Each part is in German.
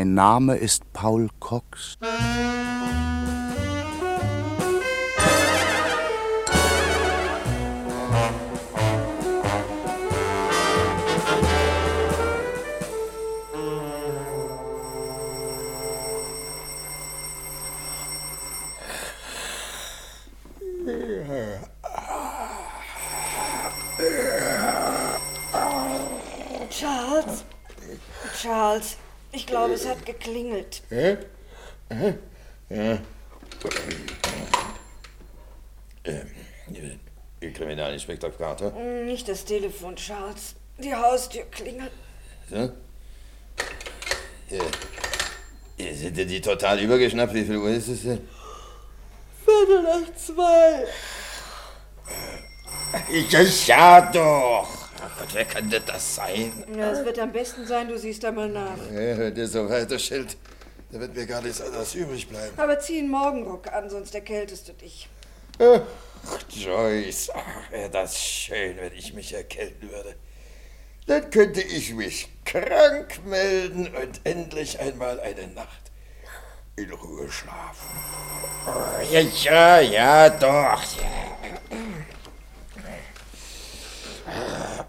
Mein Name ist Paul Cox. Glaube, es hat geklingelt. Hä? Hä? Ja. Ähm, Kriminalinspektor Carter. Nicht das Telefon, Charles. Die Haustür klingelt. So? Ja. Ihr sind ja die total übergeschnappt. Wie viel Uhr ist es denn? Viertel nach zwei. Ich ja doch. Ach Gott, wer kann denn das sein? Ja, es wird am besten sein, du siehst einmal nach. Ja, hört ihr so weiter, Schild. Da wird mir gar nichts anderes übrig bleiben. Aber zieh einen Morgenrock an, sonst erkältest du dich. Ach, Joyce, ach, wäre das schön, wenn ich mich erkälten würde. Dann könnte ich mich krank melden und endlich einmal eine Nacht in Ruhe schlafen. Oh, ja, ja, ja, doch. Ja.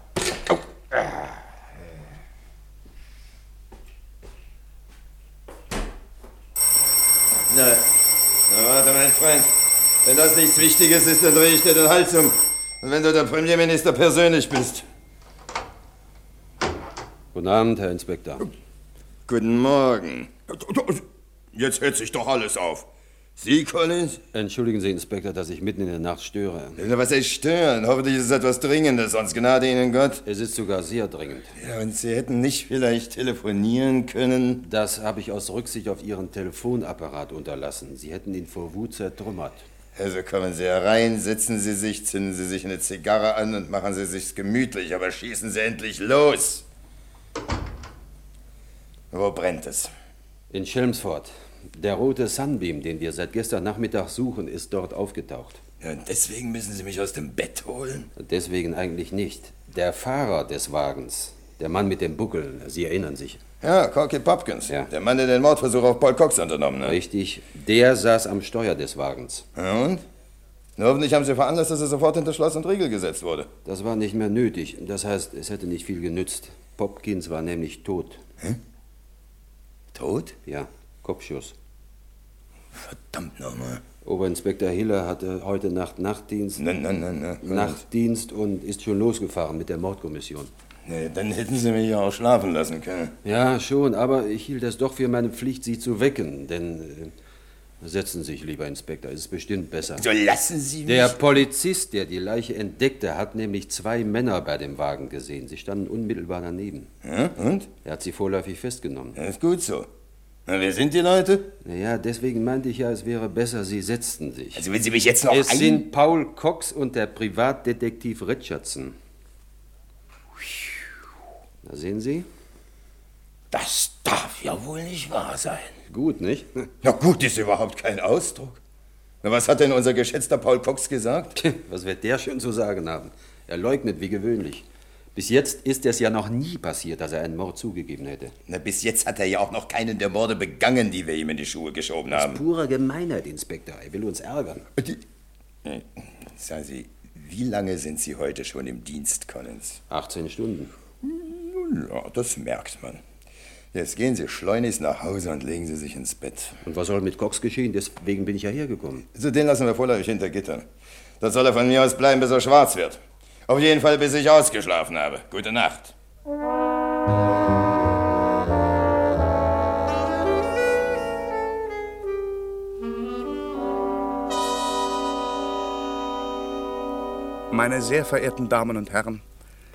Na, na, warte, mein Freund. Wenn das nichts Wichtiges ist, dann drehe ich dir den Hals um. Und wenn du der Premierminister persönlich bist. Guten Abend, Herr Inspektor. Guten Morgen. Jetzt hört sich doch alles auf. Sie, Collins? Entschuldigen Sie, Inspektor, dass ich mitten in der Nacht störe. Was ist stören? Hoffentlich ist es etwas Dringendes, sonst gnade Ihnen Gott. Es ist sogar sehr dringend. Ja, und Sie hätten nicht vielleicht telefonieren können? Das habe ich aus Rücksicht auf Ihren Telefonapparat unterlassen. Sie hätten ihn vor Wut zertrümmert. Also kommen Sie herein, setzen Sie sich, zünden Sie sich eine Zigarre an und machen Sie sich's gemütlich, aber schießen Sie endlich los. Wo brennt es? In Chelmsford. Der rote Sunbeam, den wir seit gestern Nachmittag suchen, ist dort aufgetaucht. Ja, deswegen müssen Sie mich aus dem Bett holen? Deswegen eigentlich nicht. Der Fahrer des Wagens, der Mann mit dem Buckel, Sie erinnern sich. Ja, Corky Popkins. Ja. Der Mann, der den Mordversuch auf Paul Cox unternommen hat. Richtig, der saß am Steuer des Wagens. Ja, und? Na, hoffentlich haben Sie veranlasst, dass er sofort hinter Schloss und Riegel gesetzt wurde. Das war nicht mehr nötig. Das heißt, es hätte nicht viel genützt. Popkins war nämlich tot. Tot? Ja, Kopfschuss. Verdammt nochmal. Oberinspektor Hiller hatte heute Nacht Nachtdienst. Nein, nein, nein, nein. Nachtdienst und ist schon losgefahren mit der Mordkommission. Nee, dann hätten Sie mich ja auch schlafen lassen können. Ja, schon, aber ich hielt es doch für meine Pflicht, Sie zu wecken. Denn äh, setzen Sie sich, lieber Inspektor, es ist bestimmt besser. So lassen Sie mich. Der Polizist, der die Leiche entdeckte, hat nämlich zwei Männer bei dem Wagen gesehen. Sie standen unmittelbar daneben. Ja, und? Er hat sie vorläufig festgenommen. Ja, ist gut so. Na, wer sind die Leute? Naja, deswegen meinte ich ja, es wäre besser, Sie setzten sich. Also, wenn Sie mich jetzt noch es ein... sind Paul Cox und der Privatdetektiv Richardson. Na, sehen Sie? Das darf ja wohl nicht wahr sein. Gut, nicht? Ja, gut ist überhaupt kein Ausdruck. Na, was hat denn unser geschätzter Paul Cox gesagt? Was wird der schon zu sagen haben? Er leugnet wie gewöhnlich. Bis jetzt ist es ja noch nie passiert, dass er einen Mord zugegeben hätte. Na, bis jetzt hat er ja auch noch keinen der Morde begangen, die wir ihm in die Schuhe geschoben haben. Purer Gemeinheit, Inspektor. Er will uns ärgern. Die, Hm, sagen Sie, wie lange sind Sie heute schon im Dienst, Collins? 18 Stunden. Ja, das merkt man. Jetzt gehen Sie schleunigst nach Hause und legen Sie sich ins Bett. Und was soll mit Cox geschehen? Deswegen bin ich ja hergekommen. So, den lassen wir vorläufig hinter Gittern. Das soll er von mir aus bleiben, bis er schwarz wird. Auf jeden Fall, bis ich ausgeschlafen habe. Gute Nacht. Meine sehr verehrten Damen und Herren,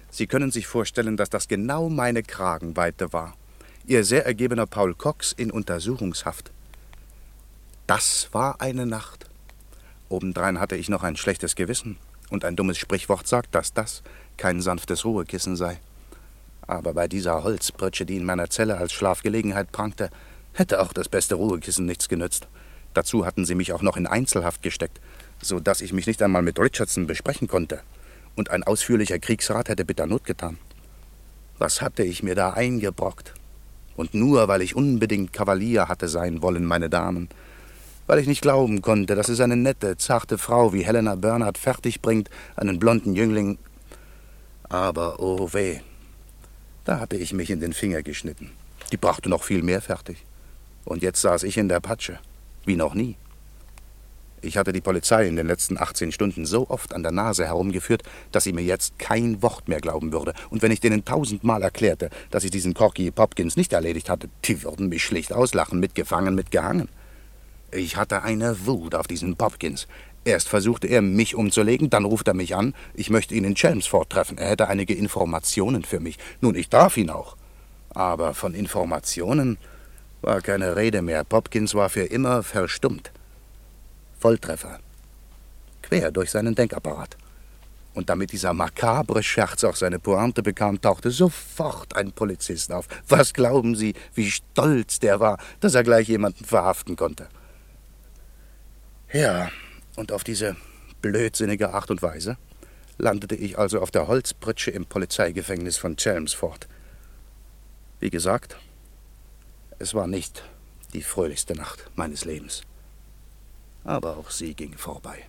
Sie können sich vorstellen, dass das genau meine Kragenweite war. Ihr sehr ergebener Paul Cox in Untersuchungshaft. Das war eine Nacht. Obendrein hatte ich noch ein schlechtes Gewissen und ein dummes Sprichwort sagt, dass das kein sanftes Ruhekissen sei. Aber bei dieser Holzpritsche, die in meiner Zelle als Schlafgelegenheit prangte, hätte auch das beste Ruhekissen nichts genützt. Dazu hatten sie mich auch noch in Einzelhaft gesteckt, so dass ich mich nicht einmal mit Richardson besprechen konnte. Und ein ausführlicher Kriegsrat hätte bitter Not getan. Was hatte ich mir da eingebrockt? Und nur weil ich unbedingt Kavalier hatte sein wollen, meine Damen. Weil ich nicht glauben konnte, dass es eine nette, zarte Frau wie Helena Bernhardt fertigbringt, einen blonden Jüngling. Aber oh weh, da hatte ich mich in den Finger geschnitten. Die brachte noch viel mehr fertig. Und jetzt saß ich in der Patsche, wie noch nie. Ich hatte die Polizei in den letzten 18 Stunden so oft an der Nase herumgeführt, dass sie mir jetzt kein Wort mehr glauben würde. Und wenn ich denen tausendmal erklärte, dass ich diesen Corky Popkins nicht erledigt hatte, die würden mich schlicht auslachen, mitgefangen, mitgehangen. Ich hatte eine Wut auf diesen Popkins. Erst versuchte er, mich umzulegen, dann ruft er mich an, ich möchte ihn in Chelmsford treffen. Er hätte einige Informationen für mich. Nun, ich darf ihn auch. Aber von Informationen war keine Rede mehr. Popkins war für immer verstummt. Volltreffer. Quer durch seinen Denkapparat. Und damit dieser makabre Scherz auch seine Pointe bekam, tauchte sofort ein Polizist auf. Was glauben Sie, wie stolz der war, dass er gleich jemanden verhaften konnte? Ja, und auf diese blödsinnige Art und Weise landete ich also auf der Holzpritsche im Polizeigefängnis von Chelmsford. Wie gesagt, es war nicht die fröhlichste Nacht meines Lebens aber auch sie ging vorbei.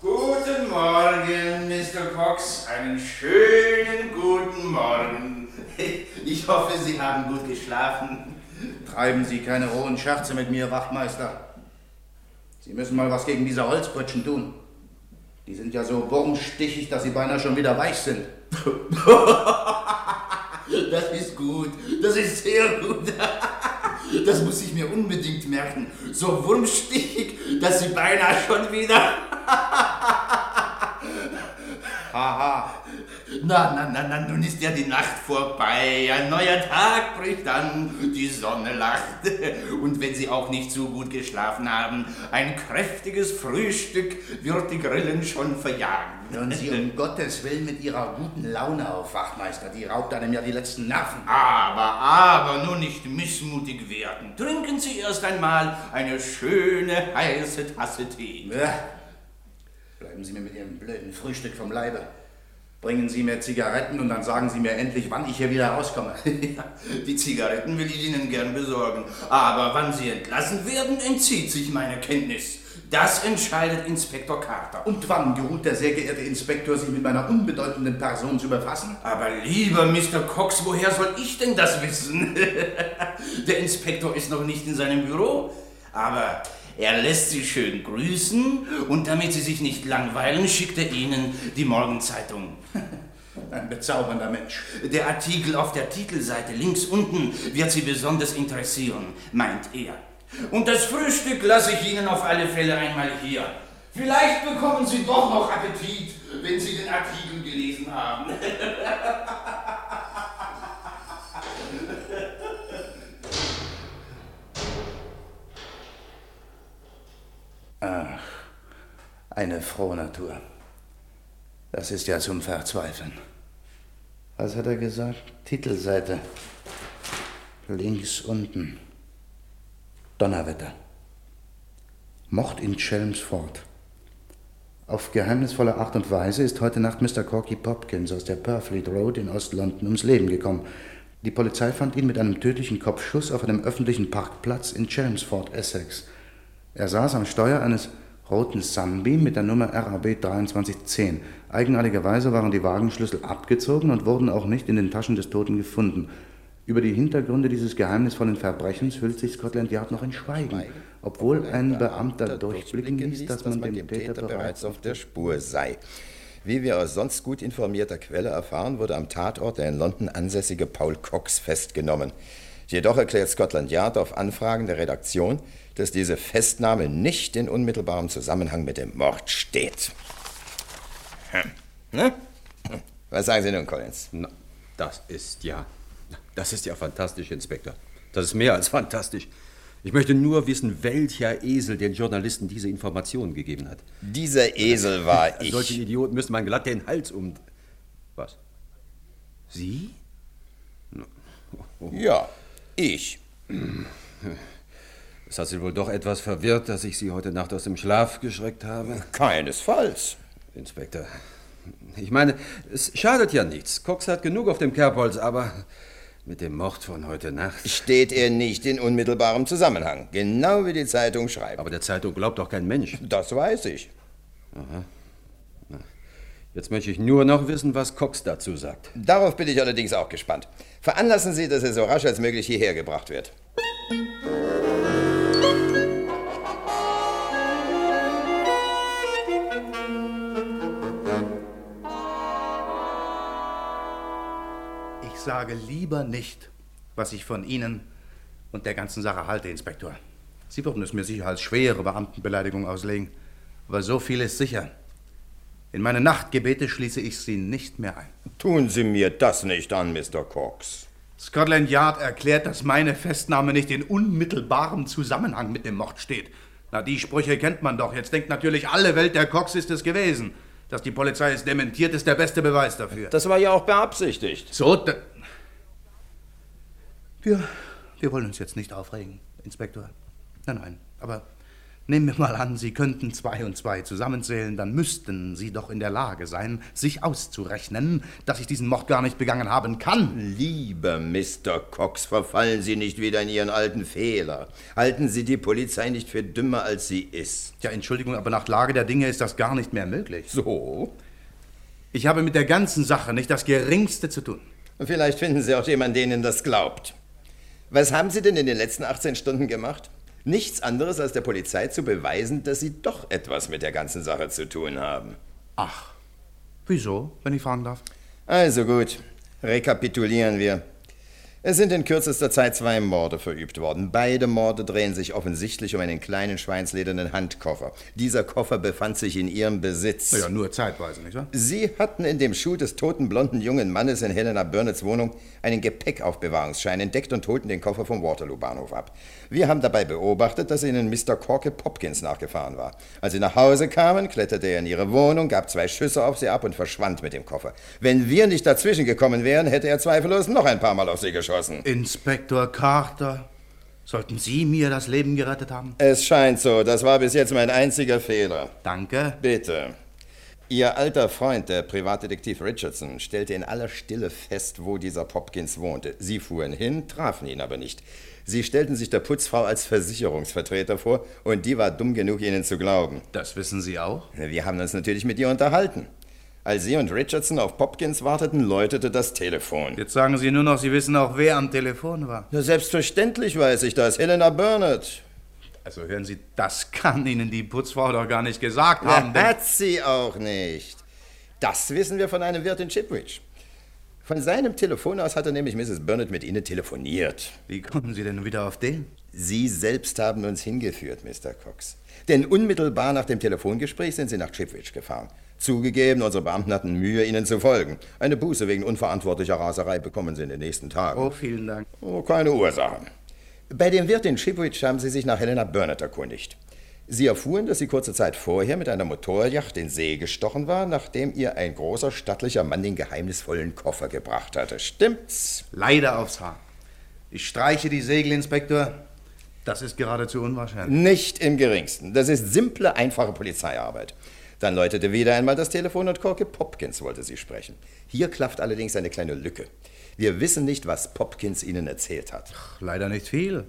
Guten Morgen, Mr. Cox. Einen schönen guten Morgen. Ich hoffe, Sie haben gut geschlafen. Treiben Sie keine rohen Scherze mit mir, Wachtmeister. Sie müssen mal was gegen diese Holzpritschen tun. Die sind ja so wurmstichig, dass sie beinahe schon wieder weich sind. Das ist gut. Das ist sehr gut. Das muss ich mir unbedingt merken. So wurmstichig, dass sie beinahe schon wieder. Haha. Na, na, na, na, nun ist ja die Nacht vorbei. Ein neuer Tag bricht an, die Sonne lacht. Und wenn Sie auch nicht so gut geschlafen haben, ein kräftiges Frühstück wird die Grillen schon verjagen. Hören Sie um Gottes Willen mit Ihrer guten Laune auf, Wachtmeister. Die raubt einem ja die letzten Nerven. Aber, aber, nur nicht missmutig werden. Trinken Sie erst einmal eine schöne, heiße Tasse Tee. Ja. Bleiben Sie mir mit Ihrem blöden Frühstück vom Leibe. Bringen Sie mir Zigaretten und dann sagen Sie mir endlich, wann ich hier wieder rauskomme. die Zigaretten will ich Ihnen gern besorgen. Aber wann Sie entlassen werden, entzieht sich meine Kenntnis. Das entscheidet Inspektor Carter. Und wann geruht der sehr geehrte Inspektor, sich mit meiner unbedeutenden Person zu befassen? Aber lieber Mr. Cox, woher soll ich denn das wissen? der Inspektor ist noch nicht in seinem Büro. Aber er lässt Sie schön grüßen und damit Sie sich nicht langweilen, schickt er Ihnen die Morgenzeitung. Ein bezaubernder Mensch. Der Artikel auf der Titelseite links unten wird Sie besonders interessieren, meint er. Und das Frühstück lasse ich Ihnen auf alle Fälle einmal hier. Vielleicht bekommen Sie doch noch Appetit, wenn Sie den Artikel gelesen haben. eine frohe Natur. Das ist ja zum Verzweifeln. Was hat er gesagt? Titelseite. Links unten. Donnerwetter. Mord in Chelmsford. Auf geheimnisvolle Art und Weise ist heute Nacht Mr. Corky Popkins aus der Purfleet Road in Ost-London ums Leben gekommen. Die Polizei fand ihn mit einem tödlichen Kopfschuss auf einem öffentlichen Parkplatz in Chelmsford, Essex. Er saß am Steuer eines roten Sunbeam mit der Nummer RAB 2310. Eigenartigerweise waren die Wagenschlüssel abgezogen und wurden auch nicht in den Taschen des Toten gefunden. Über die Hintergründe dieses geheimnisvollen Verbrechens hüllt sich Scotland Yard noch in Schweigen, obwohl ein Beamter durchblicken ließ, dass man dem Täter bereits auf der Spur sei. Wie wir aus sonst gut informierter Quelle erfahren, wurde am Tatort der in London ansässige Paul Cox festgenommen. Jedoch erklärt Scotland Yard auf Anfragen der Redaktion, dass diese Festnahme nicht in unmittelbarem Zusammenhang mit dem Mord steht. Hm. Ne? Was sagen Sie nun, Collins? Na, das ist ja. Das ist ja fantastisch, Inspektor. Das ist mehr als fantastisch. Ich möchte nur wissen, welcher Esel den Journalisten diese Informationen gegeben hat. Dieser Esel war ich. Solchen Idioten müsste man glatt den Hals um. Was? Sie? Oh. Ja, ich. Es hat Sie wohl doch etwas verwirrt, dass ich Sie heute Nacht aus dem Schlaf geschreckt habe? Keinesfalls. Inspektor, Ich meine, es schadet ja nichts. Cox hat genug auf dem Kerbholz, aber mit dem Mord von heute Nacht. Steht er nicht in unmittelbarem Zusammenhang. Genau wie die Zeitung schreibt. Aber der Zeitung glaubt doch kein Mensch. Das weiß ich. Aha. Jetzt möchte ich nur noch wissen, was Cox dazu sagt. Darauf bin ich allerdings auch gespannt. Veranlassen Sie, dass er so rasch als möglich hierher gebracht wird. Sage lieber nicht, was ich von Ihnen und der ganzen Sache halte, Inspektor. Sie würden es mir sicher als schwere Beamtenbeleidigung auslegen. Aber so viel ist sicher. In meine Nachtgebete schließe ich Sie nicht mehr ein. Tun Sie mir das nicht an, Mr. Cox. Scotland Yard erklärt, dass meine Festnahme nicht in unmittelbarem Zusammenhang mit dem Mord steht. Na, die Sprüche kennt man doch. Jetzt denkt natürlich alle Welt, der Cox ist es gewesen. Dass die Polizei es dementiert, ist der beste Beweis dafür. Das war ja auch beabsichtigt. So, wir, wir wollen uns jetzt nicht aufregen, Inspektor. Nein, nein, aber nehmen wir mal an, Sie könnten zwei und zwei zusammenzählen, dann müssten Sie doch in der Lage sein, sich auszurechnen, dass ich diesen Mord gar nicht begangen haben kann. Lieber Mr. Cox, verfallen Sie nicht wieder in Ihren alten Fehler. Halten Sie die Polizei nicht für dümmer, als sie ist. Ja, Entschuldigung, aber nach Lage der Dinge ist das gar nicht mehr möglich. So? Ich habe mit der ganzen Sache nicht das Geringste zu tun. Vielleicht finden Sie auch jemanden, der Ihnen das glaubt. Was haben Sie denn in den letzten 18 Stunden gemacht? Nichts anderes als der Polizei zu beweisen, dass Sie doch etwas mit der ganzen Sache zu tun haben. Ach, wieso, wenn ich fragen darf? Also gut, rekapitulieren wir. Es sind in kürzester Zeit zwei Morde verübt worden. Beide Morde drehen sich offensichtlich um einen kleinen schweinsledernen Handkoffer. Dieser Koffer befand sich in ihrem Besitz. Ja, nur zeitweise, nicht wahr? Sie hatten in dem Schuh des toten blonden jungen Mannes in Helena Burnetts Wohnung einen Gepäckaufbewahrungsschein entdeckt und holten den Koffer vom Waterloo-Bahnhof ab. Wir haben dabei beobachtet, dass ihnen Mr. Corke Popkins nachgefahren war. Als sie nach Hause kamen, kletterte er in ihre Wohnung, gab zwei Schüsse auf sie ab und verschwand mit dem Koffer. Wenn wir nicht dazwischen gekommen wären, hätte er zweifellos noch ein paar Mal auf sie geschossen geschossen. Inspektor Carter, sollten Sie mir das Leben gerettet haben? Es scheint so. Das war bis jetzt mein einziger Fehler. Danke. Bitte. Ihr alter Freund, der Privatdetektiv Richardson, stellte in aller Stille fest, wo dieser Popkins wohnte. Sie fuhren hin, trafen ihn aber nicht. Sie stellten sich der Putzfrau als Versicherungsvertreter vor und die war dumm genug, ihnen zu glauben. Das wissen Sie auch? Wir haben uns natürlich mit ihr unterhalten. Als Sie und Richardson auf Popkins warteten, läutete das Telefon. Jetzt sagen Sie nur noch, Sie wissen auch, wer am Telefon war. Ja, selbstverständlich weiß ich das. Helena Burnett. Also hören Sie, das kann Ihnen die Putzfrau doch gar nicht gesagt haben. Ja, hat sie auch nicht. Das wissen wir von einem Wirt in Chipwich. Von seinem Telefon aus hatte nämlich Mrs. Burnett mit Ihnen telefoniert. Wie kommen Sie denn wieder auf den? Sie selbst haben uns hingeführt, Mr. Cox. Denn unmittelbar nach dem Telefongespräch sind Sie nach Chipwich gefahren. Zugegeben, unsere Beamten hatten Mühe, Ihnen zu folgen. Eine Buße wegen unverantwortlicher Raserei bekommen Sie in den nächsten Tagen. Oh, vielen Dank. Oh, keine Ursache. Bei dem Wirt in Chipwich haben Sie sich nach Helena Burnett erkundigt. Sie erfuhren, dass sie kurze Zeit vorher mit einer Motorjacht in See gestochen war, nachdem ihr ein großer, stattlicher Mann den geheimnisvollen Koffer gebracht hatte. Stimmt's? Leider aufs Haar. Ich streiche die Segel, Inspektor. Das ist geradezu unwahrscheinlich. Nicht im geringsten. Das ist simple, einfache Polizeiarbeit. Dann läutete wieder einmal das Telefon und Corky Popkins wollte sie sprechen. Hier klafft allerdings eine kleine Lücke. Wir wissen nicht, was Popkins Ihnen erzählt hat. Ach, leider nicht viel.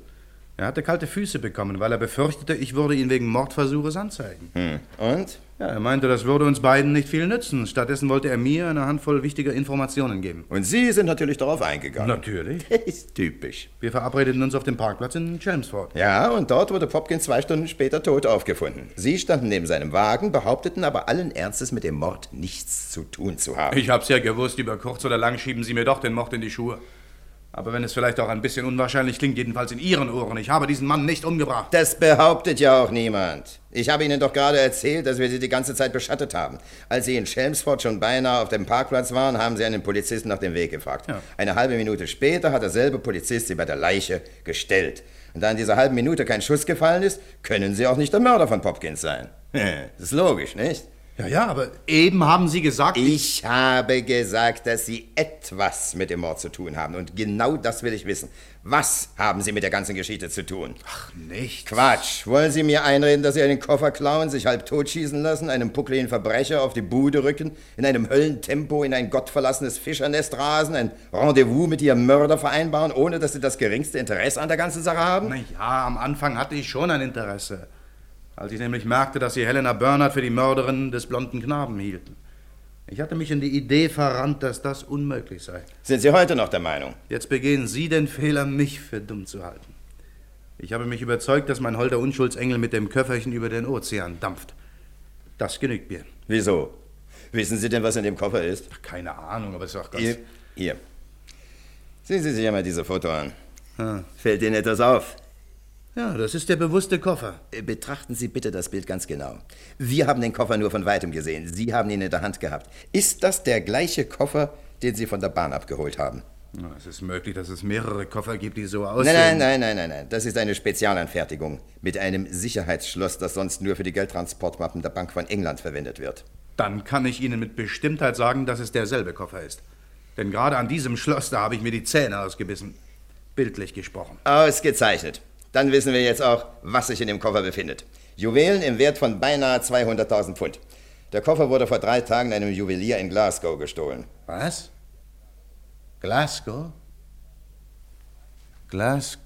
Er hatte kalte Füße bekommen, weil er befürchtete, ich würde ihn wegen Mordversuches anzeigen. Hm. Und? Ja, er meinte, das würde uns beiden nicht viel nützen. Stattdessen wollte er mir eine Handvoll wichtiger Informationen geben. Und Sie sind natürlich darauf eingegangen. Natürlich. Ist typisch. Wir verabredeten uns auf dem Parkplatz in Chelmsford. Ja, und dort wurde Popkins zwei Stunden später tot aufgefunden. Sie standen neben seinem Wagen, behaupteten aber allen Ernstes mit dem Mord nichts zu tun zu haben. Ich hab's ja gewusst, über kurz oder lang schieben Sie mir doch den Mord in die Schuhe. Aber wenn es vielleicht auch ein bisschen unwahrscheinlich klingt, jedenfalls in Ihren Ohren, ich habe diesen Mann nicht umgebracht. Das behauptet ja auch niemand. Ich habe Ihnen doch gerade erzählt, dass wir Sie die ganze Zeit beschattet haben. Als Sie in Chelmsford schon beinahe auf dem Parkplatz waren, haben Sie einen Polizisten nach dem Weg gefragt. Ja. Eine halbe Minute später hat derselbe Polizist Sie bei der Leiche gestellt. Und da in dieser halben Minute kein Schuss gefallen ist, können Sie auch nicht der Mörder von Popkins sein. Das ist logisch, nicht? Ja, ja, aber eben haben Sie gesagt... Ich habe gesagt, dass Sie etwas mit dem Mord zu tun haben. Und genau das will ich wissen. Was haben Sie mit der ganzen Geschichte zu tun? Ach, nichts. Quatsch. Wollen Sie mir einreden, dass Sie einen Koffer klauen, sich halb totschießen lassen, einem puckligen Verbrecher auf die Bude rücken, in einem Höllentempo in ein gottverlassenes Fischernest rasen, ein Rendezvous mit Ihrem Mörder vereinbaren, ohne dass Sie das geringste Interesse an der ganzen Sache haben? Na ja, am Anfang hatte ich schon ein Interesse. Als ich nämlich merkte, dass Sie Helena Bernhardt für die Mörderin des blonden Knaben hielten. Ich hatte mich in die Idee verrannt, dass das unmöglich sei. Sind Sie heute noch der Meinung? Jetzt begehen Sie den Fehler, mich für dumm zu halten. Ich habe mich überzeugt, dass mein holder Unschuldsengel mit dem Köfferchen über den Ozean dampft. Das genügt mir. Wieso? Wissen Sie denn, was in dem Koffer ist? Ach, keine Ahnung, aber es ist auch ganz... Hier. Hier. Sehen Sie sich einmal diese Foto an. Hm. Fällt Ihnen etwas auf? Ja, das ist der bewusste Koffer. Äh, betrachten Sie bitte das Bild ganz genau. Wir haben den Koffer nur von weitem gesehen. Sie haben ihn in der Hand gehabt. Ist das der gleiche Koffer, den Sie von der Bahn abgeholt haben? Es ist möglich, dass es mehrere Koffer gibt, die so aussehen. Nein, nein, nein, nein, nein, nein. Das ist eine Spezialanfertigung mit einem Sicherheitsschloss, das sonst nur für die Geldtransportmappen der Bank von England verwendet wird. Dann kann ich Ihnen mit Bestimmtheit sagen, dass es derselbe Koffer ist. Denn gerade an diesem Schloss, da habe ich mir die Zähne ausgebissen. Bildlich gesprochen. Ausgezeichnet. Dann wissen wir jetzt auch, was sich in dem Koffer befindet. Juwelen im Wert von beinahe 200.000 Pfund. Der Koffer wurde vor drei Tagen einem Juwelier in Glasgow gestohlen. Was? Glasgow? Glas...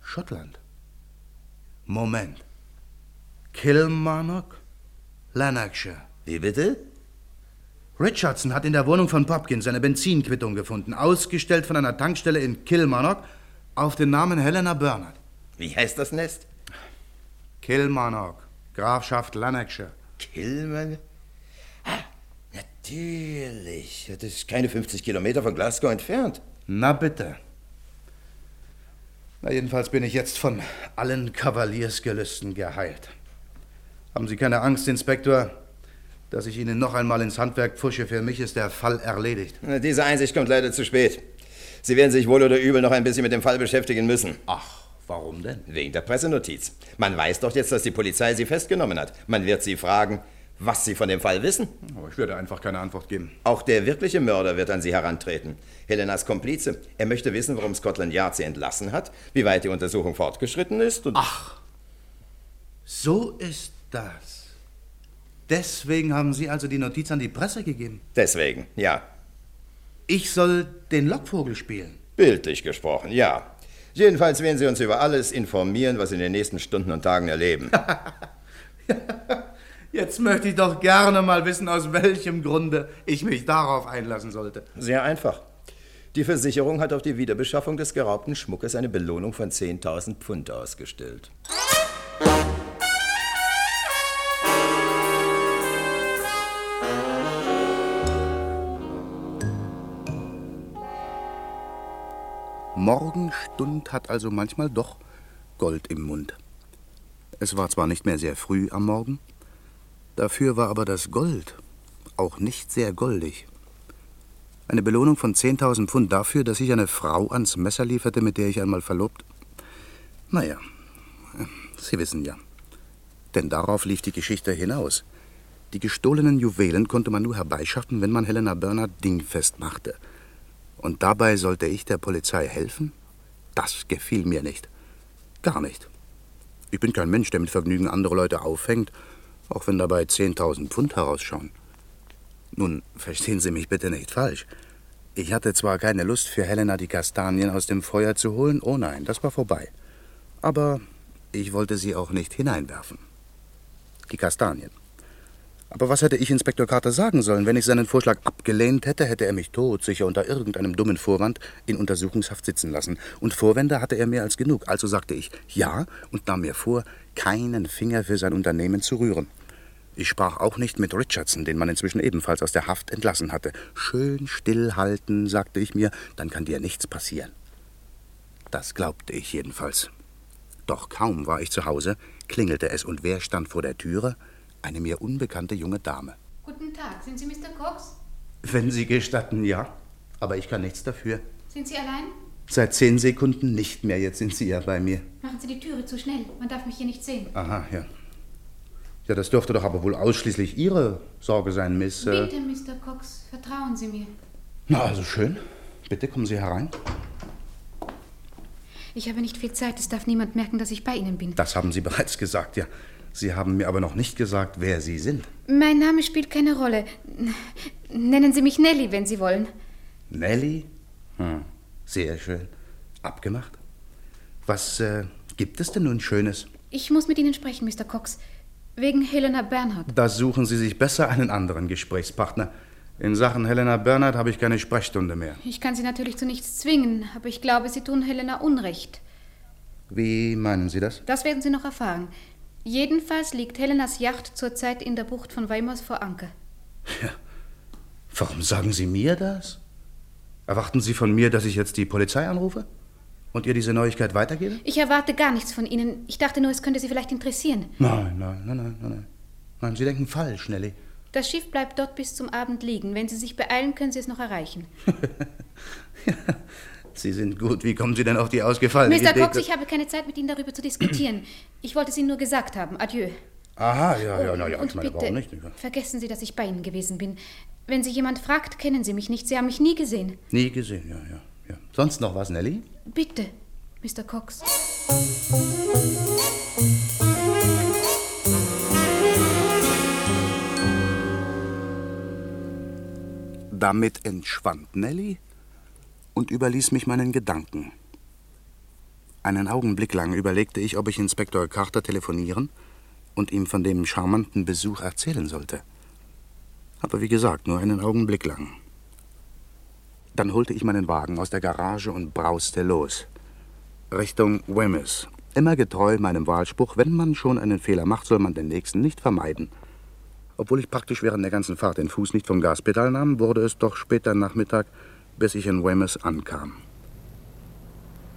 Schottland. Moment. Kilmarnock? Lanarkshire. Wie bitte? Richardson hat in der Wohnung von Popkins eine Benzinquittung gefunden, ausgestellt von einer Tankstelle in Kilmarnock auf den Namen Helena Bernard. Wie heißt das Nest? Kilmarnock, Grafschaft Lanarkshire. Kilmarnock? Ah, natürlich. Das ist keine 50 Kilometer von Glasgow entfernt. Na bitte. Na, jedenfalls bin ich jetzt von allen Kavaliersgelüsten geheilt. Haben Sie keine Angst, Inspektor, dass ich Ihnen noch einmal ins Handwerk pfusche. Für mich ist der Fall erledigt. Diese Einsicht kommt leider zu spät. Sie werden sich wohl oder übel noch ein bisschen mit dem Fall beschäftigen müssen. Ach, warum denn? Wegen der Pressenotiz. Man weiß doch jetzt, dass die Polizei Sie festgenommen hat. Man wird Sie fragen, was Sie von dem Fall wissen. Aber ich würde einfach keine Antwort geben. Auch der wirkliche Mörder wird an Sie herantreten. Helenas Komplize. Er möchte wissen, warum Scotland Yard sie entlassen hat, wie weit die Untersuchung fortgeschritten ist und... Ach, so ist das. Deswegen haben Sie also die Notiz an die Presse gegeben? Deswegen, ja. Ich soll den Lockvogel spielen? Bildlich gesprochen, ja. Jedenfalls werden Sie uns über alles informieren, was Sie in den nächsten Stunden und Tagen erleben. Jetzt möchte ich doch gerne mal wissen, aus welchem Grunde ich mich darauf einlassen sollte. Sehr einfach. Die Versicherung hat auf die Wiederbeschaffung des geraubten Schmuckes eine Belohnung von 10.000 Pfund ausgestellt. Morgenstund hat also manchmal doch Gold im Mund. Es war zwar nicht mehr sehr früh am Morgen, dafür war aber das Gold auch nicht sehr goldig. Eine Belohnung von 10.000 Pfund dafür, dass ich eine Frau ans Messer lieferte, mit der ich einmal verlobt. Naja, Sie wissen ja. Denn darauf lief die Geschichte hinaus. Die gestohlenen Juwelen konnte man nur herbeischaffen, wenn man Helena Bernard dingfest machte. Und dabei sollte ich der Polizei helfen? Das gefiel mir nicht. Gar nicht. Ich bin kein Mensch, der mit Vergnügen andere Leute aufhängt, auch wenn dabei 10.000 Pfund herausschauen. Nun, verstehen Sie mich bitte nicht falsch. Ich hatte zwar keine Lust, für Helena die Kastanien aus dem Feuer zu holen, oh nein, das war vorbei. Aber ich wollte sie auch nicht hineinwerfen. Die Kastanien. Aber was hätte ich Inspektor Carter sagen sollen? Wenn ich seinen Vorschlag abgelehnt hätte, hätte er mich todsicher unter irgendeinem dummen Vorwand in Untersuchungshaft sitzen lassen. Und Vorwände hatte er mehr als genug. Also sagte ich ja und nahm mir vor, keinen Finger für sein Unternehmen zu rühren. Ich sprach auch nicht mit Richardson, den man inzwischen ebenfalls aus der Haft entlassen hatte. Schön stillhalten, sagte ich mir, dann kann dir nichts passieren. Das glaubte ich jedenfalls. Doch kaum war ich zu Hause, klingelte es und wer stand vor der Türe? Eine mir unbekannte junge Dame. Guten Tag, sind Sie Mr. Cox? Wenn Sie gestatten, ja. Aber ich kann nichts dafür. Sind Sie allein? Seit zehn Sekunden nicht mehr. Jetzt sind Sie ja bei mir. Machen Sie die Türe zu schnell. Man darf mich hier nicht sehen. Aha, ja. Ja, das dürfte doch aber wohl ausschließlich Ihre Sorge sein, Miss. Äh... Bitte, Mr. Cox, vertrauen Sie mir. Na, also schön. Bitte kommen Sie herein. Ich habe nicht viel Zeit. Es darf niemand merken, dass ich bei Ihnen bin. Das haben Sie bereits gesagt, ja. Sie haben mir aber noch nicht gesagt, wer Sie sind. Mein Name spielt keine Rolle. Nennen Sie mich Nelly, wenn Sie wollen. Nelly? Hm, sehr schön. Abgemacht. Was äh, gibt es denn nun Schönes? Ich muss mit Ihnen sprechen, Mr. Cox. Wegen Helena Bernhardt. Da suchen Sie sich besser einen anderen Gesprächspartner. In Sachen Helena Bernhardt habe ich keine Sprechstunde mehr. Ich kann Sie natürlich zu nichts zwingen, aber ich glaube, Sie tun Helena Unrecht. Wie meinen Sie das? Das werden Sie noch erfahren. Jedenfalls liegt Helenas Yacht zurzeit in der Bucht von Weimars vor Anker. Ja. Warum sagen Sie mir das? Erwarten Sie von mir, dass ich jetzt die Polizei anrufe? Und ihr diese Neuigkeit weitergebe? Ich erwarte gar nichts von Ihnen. Ich dachte nur, es könnte Sie vielleicht interessieren. Nein, nein, nein, nein, nein. Nein, Sie denken falsch, Nelly. Das Schiff bleibt dort bis zum Abend liegen. Wenn Sie sich beeilen, können Sie es noch erreichen. Sie sind gut. Wie kommen Sie denn auf die ausgefallene Mr. Idee? Cox, ich habe keine Zeit, mit Ihnen darüber zu diskutieren. Ich wollte es Ihnen nur gesagt haben. Adieu. Aha, ja, ja, na ja, ich meine, bitte, warum nicht? vergessen Sie, dass ich bei Ihnen gewesen bin. Wenn Sie jemand fragt, kennen Sie mich nicht. Sie haben mich nie gesehen. Nie gesehen, ja, ja, ja. Sonst noch was, Nelly? Bitte, Mr. Cox. Damit entschwand Nelly und überließ mich meinen Gedanken. Einen Augenblick lang überlegte ich, ob ich Inspektor Carter telefonieren und ihm von dem charmanten Besuch erzählen sollte. Aber wie gesagt, nur einen Augenblick lang. Dann holte ich meinen Wagen aus der Garage und brauste los. Richtung Wemyss. Immer getreu meinem Wahlspruch, wenn man schon einen Fehler macht, soll man den nächsten nicht vermeiden. Obwohl ich praktisch während der ganzen Fahrt den Fuß nicht vom Gaspedal nahm, wurde es doch später Nachmittag, bis ich in Weymouth ankam.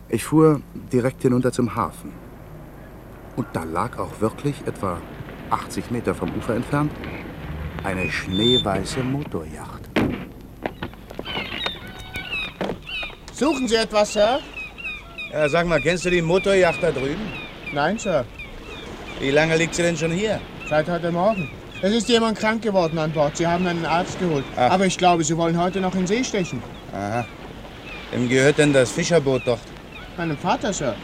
Ich fuhr direkt hinunter zum Hafen. Und da lag auch wirklich, etwa 80 Meter vom Ufer entfernt, eine schneeweiße Motorjacht. Suchen Sie etwas, Sir? Ja, sag mal, kennst du die Motorjacht da drüben? Nein, Sir. Wie lange liegt sie denn schon hier? Seit heute Morgen. Es ist jemand krank geworden an Bord. Sie haben einen Arzt geholt. Ach. Aber ich glaube, Sie wollen heute noch in See stechen. Aha. Wem gehört denn das Fischerboot dort? Meinem Vater, Sir.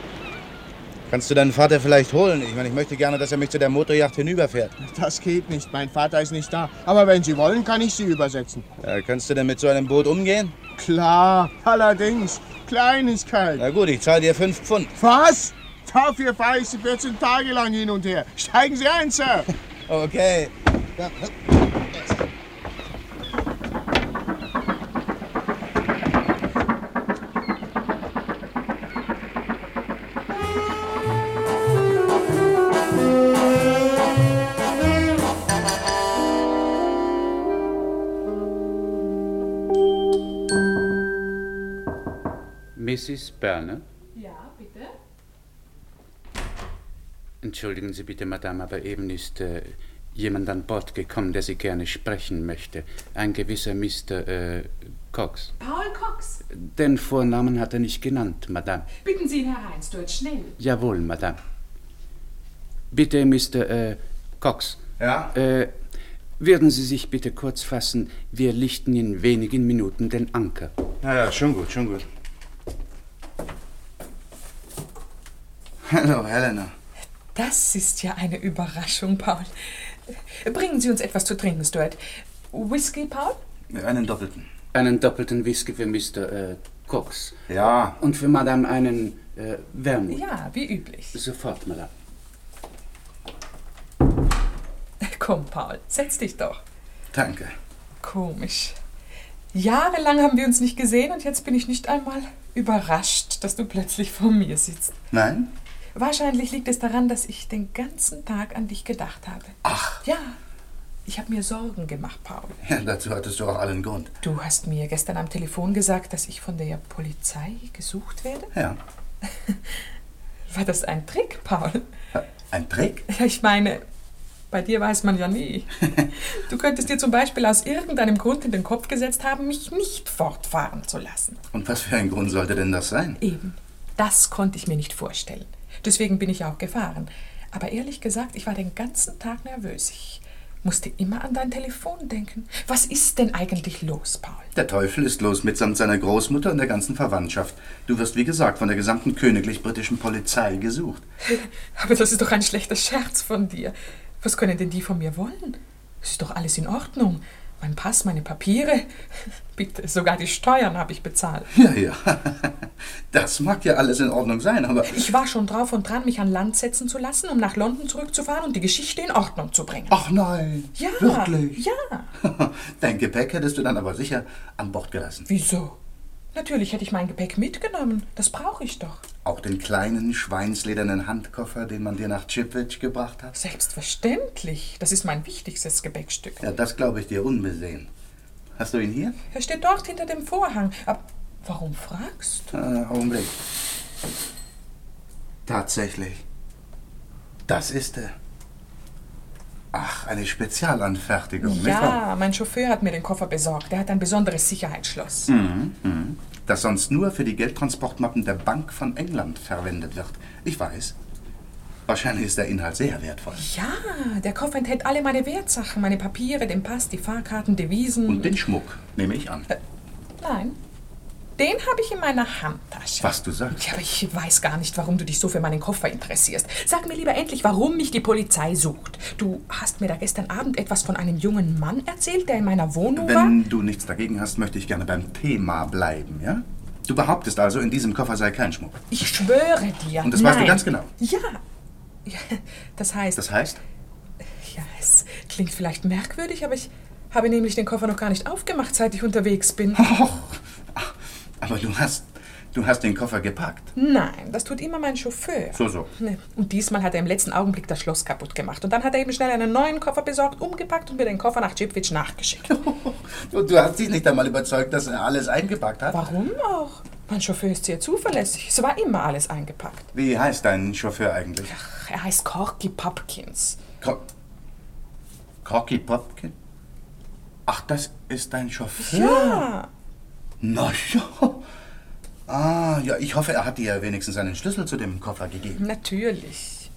Kannst du deinen Vater vielleicht holen? Ich meine, ich möchte gerne, dass er mich zu der Motorjacht hinüberfährt. Das geht nicht. Mein Vater ist nicht da. Aber wenn Sie wollen, kann ich Sie übersetzen. Ja, kannst du denn mit so einem Boot umgehen? Klar, allerdings. Kleinigkeit. Na gut, ich zahle dir fünf Pfund. Was? Dafür fahre ich Sie 14 Tage lang hin und her. Steigen Sie ein, Sir. Okay. Mrs. Berner? Ja, bitte? Entschuldigen Sie bitte, Madame, aber eben ist äh, jemand an Bord gekommen, der Sie gerne sprechen möchte. Ein gewisser Mr. Äh, Cox. Paul Cox. Den Vornamen hat er nicht genannt, Madame. Bitten Sie ihn herein, Stuart, schnell. Jawohl, Madame. Bitte, Mr. Äh, Cox. Ja? Äh, würden Sie sich bitte kurz fassen? Wir lichten in wenigen Minuten den Anker. Ja, ja, schon gut, schon gut. Hallo, Helena. Das ist ja eine Überraschung, Paul. Bringen Sie uns etwas zu trinken, Stuart. Whisky, Paul? Einen doppelten. Einen doppelten Whisky für Mr. Äh, Cox. Ja. Und für Madame einen äh, Wermut. Ja, wie üblich. Sofort, Madame. Komm, Paul, setz dich doch. Danke. Komisch. Jahrelang haben wir uns nicht gesehen und jetzt bin ich nicht einmal überrascht, dass du plötzlich vor mir sitzt. Nein? Wahrscheinlich liegt es daran, dass ich den ganzen Tag an dich gedacht habe. Ach. Ja, ich habe mir Sorgen gemacht, Paul. Ja, dazu hattest du auch allen Grund. Du hast mir gestern am Telefon gesagt, dass ich von der Polizei gesucht werde. Ja. War das ein Trick, Paul? Ein Trick? Ja, ich meine, bei dir weiß man ja nie. Du könntest dir zum Beispiel aus irgendeinem Grund in den Kopf gesetzt haben, mich nicht fortfahren zu lassen. Und was für ein Grund sollte denn das sein? Eben. Das konnte ich mir nicht vorstellen. Deswegen bin ich auch gefahren. Aber ehrlich gesagt, ich war den ganzen Tag nervös. Ich musste immer an dein Telefon denken. Was ist denn eigentlich los, Paul? Der Teufel ist los mitsamt seiner Großmutter und der ganzen Verwandtschaft. Du wirst, wie gesagt, von der gesamten königlich-britischen Polizei gesucht. Aber das ist doch ein schlechter Scherz von dir. Was können denn die von mir wollen? Es ist doch alles in Ordnung. Mein Pass, meine Papiere. Bitte, sogar die Steuern habe ich bezahlt. Ja, ja. Das mag ja alles in Ordnung sein, aber. Ich war schon drauf und dran, mich an Land setzen zu lassen, um nach London zurückzufahren und die Geschichte in Ordnung zu bringen. Ach nein. Ja. Wirklich? Ja. Dein Gepäck hättest du dann aber sicher an Bord gelassen. Wieso? Natürlich hätte ich mein Gepäck mitgenommen. Das brauche ich doch. Auch den kleinen schweinsledernen Handkoffer, den man dir nach Chipwich gebracht hat? Selbstverständlich. Das ist mein wichtigstes Gepäckstück. Ja, das glaube ich dir unbesehen. Hast du ihn hier? Er steht dort hinter dem Vorhang. Aber warum fragst du? Äh, Augenblick. Tatsächlich. Das ist er. Ach, eine Spezialanfertigung, nicht wahr? Ja, mein Chauffeur hat mir den Koffer besorgt. Er hat ein besonderes Sicherheitsschloss. Mhm, mhm. Das sonst nur für die Geldtransportmappen der Bank von England verwendet wird. Ich weiß. Wahrscheinlich ist der Inhalt sehr wertvoll. Ja, der Koffer enthält alle meine Wertsachen, meine Papiere, den Pass, die Fahrkarten, Devisen. Und den Schmuck, nehme ich an. Nein, den habe ich in meiner Handtasche. Was du sagst. Ja, aber ich weiß gar nicht, warum du dich so für meinen Koffer interessierst. Sag mir lieber endlich, warum mich die Polizei sucht. Du hast mir da gestern Abend etwas von einem jungen Mann erzählt, der in meiner Wohnung war. Wenn du nichts dagegen hast, möchte ich gerne beim Thema bleiben, ja? Du behauptest also, in diesem Koffer sei kein Schmuck. Ich schwöre dir. Und das Nein. weißt du ganz genau. Ja. ja. Das heißt. Das heißt? Ja, es klingt vielleicht merkwürdig, aber ich habe nämlich den Koffer noch gar nicht aufgemacht, seit ich unterwegs bin. Aber du hast. Du hast den Koffer gepackt. Nein, das tut immer mein Chauffeur. So, so. Und diesmal hat er im letzten Augenblick das Schloss kaputt gemacht. Und dann hat er eben schnell einen neuen Koffer besorgt, umgepackt und mir den Koffer nach Chipwich nachgeschickt. Und du hast dich nicht einmal überzeugt, dass er alles eingepackt hat? Warum auch? Mein Chauffeur ist sehr zuverlässig. Es war immer alles eingepackt. Wie heißt dein Chauffeur eigentlich? Er heißt Corky Popkins. Co Corky Popkin? Ach, das ist dein Chauffeur? Ja. Na ja. Ah, ja, ich hoffe, er hat dir wenigstens einen Schlüssel zu dem Koffer gegeben. Natürlich.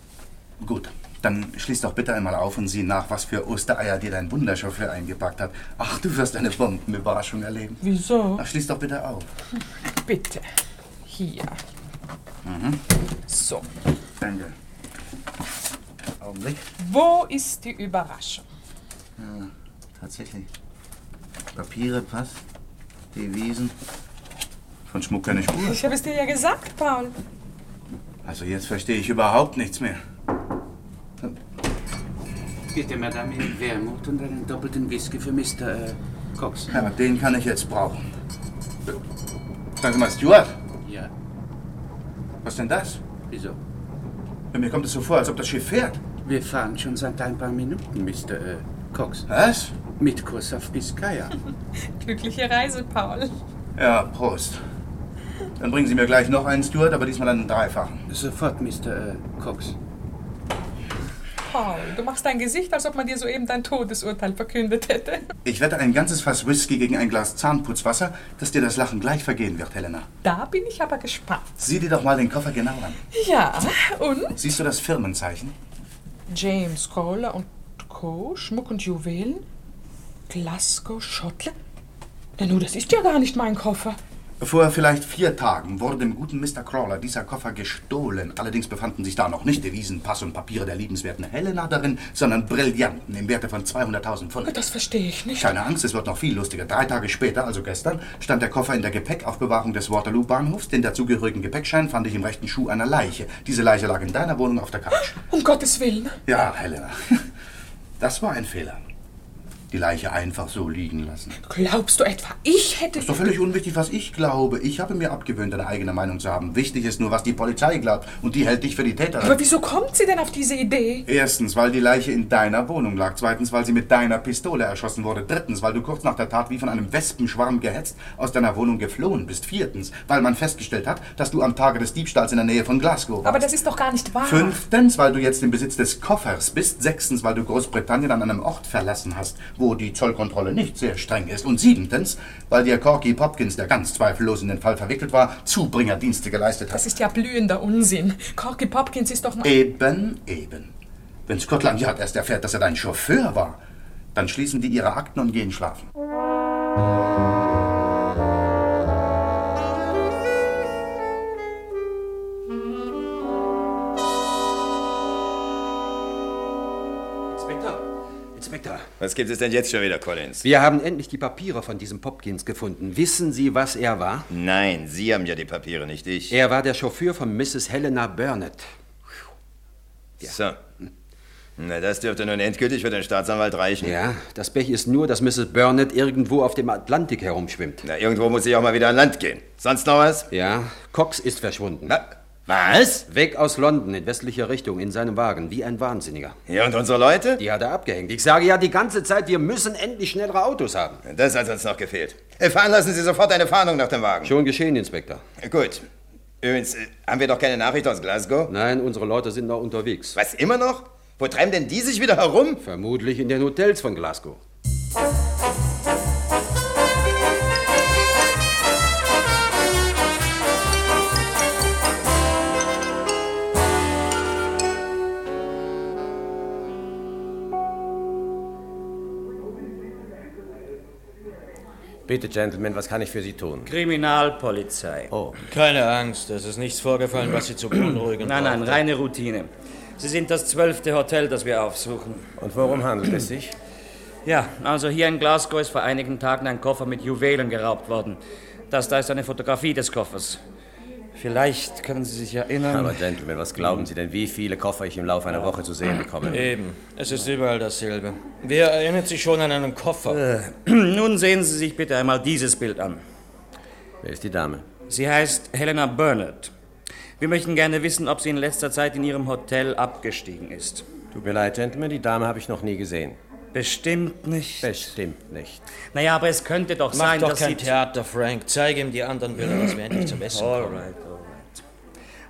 Gut, dann schließ doch bitte einmal auf und sieh nach, was für Ostereier dir dein Wunderchauffeur eingepackt hat. Ach, du wirst eine Bombenüberraschung erleben. Wieso? Ach, schließ doch bitte auf. Bitte. Hier. Mhm. So. Danke. Augenblick. Wo ist die Überraschung? Ja, tatsächlich. Papiere, Pass, Devisen. Von Schmuck keine Spur. Ich habe es dir ja gesagt, Paul. Also jetzt verstehe ich überhaupt nichts mehr. Bitte, Madame, in Wermut und einen doppelten Whisky für Mr. Äh, Cox. Ja, den kann ich jetzt brauchen. Sagen Sie mal, Stuart, Ja, was denn das? wieso? Mir kommt es so vor, als ob das Schiff fährt. Wir fahren schon seit ein paar Minuten, Mr. Äh, Cox. Was? Mit Kurs auf Biscaya. Glückliche Reise, Paul. Ja, Prost. Dann bringen Sie mir gleich noch einen Stuart, aber diesmal einen dreifachen. Sofort, Mr. Äh, Cox. Paul, du machst dein Gesicht, als ob man dir soeben dein Todesurteil verkündet hätte. Ich wette ein ganzes Fass Whisky gegen ein Glas Zahnputzwasser, dass dir das Lachen gleich vergehen wird, Helena. Da bin ich aber gespannt. Sieh dir doch mal den Koffer genau an. Ja, und? Siehst du das Firmenzeichen? James Kohler und Co., Schmuck und Juwelen? Glasgow, Schottland? Na nu, das ist ja gar nicht mein Koffer. Vor vielleicht vier Tagen wurde dem guten Mr. Crawler dieser Koffer gestohlen. Allerdings befanden sich da noch nicht Devisen, Pass und Papiere der liebenswerten Helena darin, sondern Brillanten im Werte von 200.000 Pfund. Das verstehe ich nicht. Keine Angst, es wird noch viel lustiger. Drei Tage später, also gestern, stand der Koffer in der Gepäckaufbewahrung des Waterloo-Bahnhofs. Den dazugehörigen Gepäckschein fand ich im rechten Schuh einer Leiche. Diese Leiche lag in deiner Wohnung auf der Couch. Um Gottes Willen. Ja, Helena, das war ein Fehler. Die Leiche einfach so liegen lassen. Glaubst du etwa, ich hätte... Ist doch völlig unwichtig, was ich glaube. Ich habe mir abgewöhnt, eine eigene Meinung zu haben. Wichtig ist nur, was die Polizei glaubt. Und die hält dich für die Täterin. Aber wieso kommt sie denn auf diese Idee? Erstens, weil die Leiche in deiner Wohnung lag. Zweitens, weil sie mit deiner Pistole erschossen wurde. Drittens, weil du kurz nach der Tat wie von einem Wespenschwarm gehetzt aus deiner Wohnung geflohen bist. Viertens, weil man festgestellt hat, dass du am Tage des Diebstahls in der Nähe von Glasgow warst. Aber das ist doch gar nicht wahr. Fünftens, weil du jetzt im Besitz des Koffers bist. Sechstens, weil du Großbritannien an einem Ort verlassen hast, wo die Zollkontrolle nicht sehr streng ist. Und siebentens, weil der Corky Popkins, der ganz zweifellos in den Fall verwickelt war, Zubringerdienste geleistet hat. Das ist ja blühender Unsinn. Corky Popkins ist doch noch... Eben, eben. Wenn Scotland Yard erst erfährt, dass er dein Chauffeur war, dann schließen die ihre Akten und gehen schlafen. Was gibt es denn jetzt schon wieder, Collins? Wir haben endlich die Papiere von diesem Popkins gefunden. Wissen Sie, was er war? Nein, Sie haben ja die Papiere, nicht ich. Er war der Chauffeur von Mrs. Helena Burnett. So. Na, das dürfte nun endgültig für den Staatsanwalt reichen. Ja, das Pech ist nur, dass Mrs. Burnett irgendwo auf dem Atlantik herumschwimmt. Na, irgendwo muss ich auch mal wieder an Land gehen. Sonst noch was? Ja, Cox ist verschwunden. Na, was? Weg aus London in westlicher Richtung in seinem Wagen, wie ein Wahnsinniger. Ja, und unsere Leute? Die hat er abgehängt. Ich sage ja die ganze Zeit, wir müssen endlich schnellere Autos haben. Das hat uns noch gefehlt. Äh, Veranlassen Sie sofort eine Fahndung nach dem Wagen. Schon geschehen, Inspektor. Äh, Gut. Übrigens, äh, haben wir doch keine Nachricht aus Glasgow? Nein, unsere Leute sind noch unterwegs. Was, immer noch? Wo treiben denn die sich wieder herum? Vermutlich in den Hotels von Glasgow. Bitte, Gentlemen, was kann ich für Sie tun? Kriminalpolizei. Oh. Keine Angst, es ist nichts vorgefallen, was Sie zu beunruhigen Nein, nein, brauchte. reine Routine. Sie sind das zwölfte Hotel, das wir aufsuchen. Und worum handelt es sich? Ja, also hier in Glasgow ist vor einigen Tagen ein Koffer mit Juwelen geraubt worden. Das da ist eine Fotografie des Koffers. Vielleicht können Sie sich erinnern. Aber Gentlemen, was glauben Sie denn, wie viele Koffer ich im Laufe einer Woche zu sehen bekomme? Eben, es ist überall dasselbe. Wer erinnert sich schon an einen Koffer? Äh, nun sehen Sie sich bitte einmal dieses Bild an. Wer ist die Dame? Sie heißt Helena Burnett. Wir möchten gerne wissen, ob sie in letzter Zeit in Ihrem Hotel abgestiegen ist. Tut mir leid, Gentlemen, die Dame habe ich noch nie gesehen. Bestimmt nicht. Bestimmt nicht. Naja, aber es könnte doch Mach sein, doch dass kein sie... Theater, Frank. Zeige ihm die anderen Bilder, dass wir endlich zum Essen All kommen. right, all right.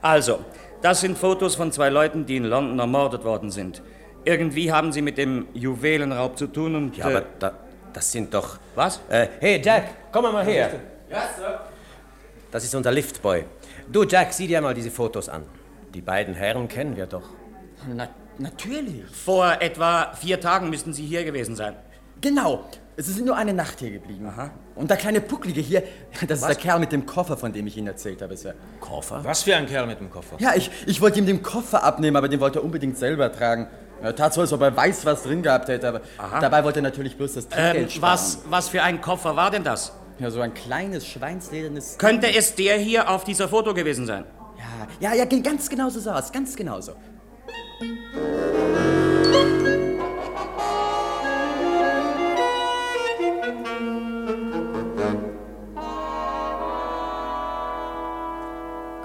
Also, das sind Fotos von zwei Leuten, die in London ermordet worden sind. Irgendwie haben sie mit dem Juwelenraub zu tun und... Ja, aber da, das sind doch... Was? Äh, hey, Jack, komm mal her. Ja, Sir. Das ist unser Liftboy. Du, Jack, sieh dir mal diese Fotos an. Die beiden Herren kennen wir doch. Na, natürlich. Vor etwa vier Tagen müssten sie hier gewesen sein. Genau. Sie sind nur eine Nacht hier geblieben. Und der kleine Pucklige hier, das ist Was? der Kerl mit dem Koffer, von dem ich Ihnen erzählt habe. Sir. Koffer? Was für ein Kerl mit dem Koffer? Ja, ich, ich wollte ihm den Koffer abnehmen, aber den wollte er unbedingt selber tragen. Er tat so, als ob er weiß, was drin gehabt hätte, aber dabei wollte er natürlich bloß das Trinkgeld Ähm, sparen. was, was für ein Koffer war denn das? Ja, so ein kleines, schweinsledernes... Könnte es der hier auf dieser Foto gewesen sein? Ja, ja, ja, ganz genau so aus, ganz genau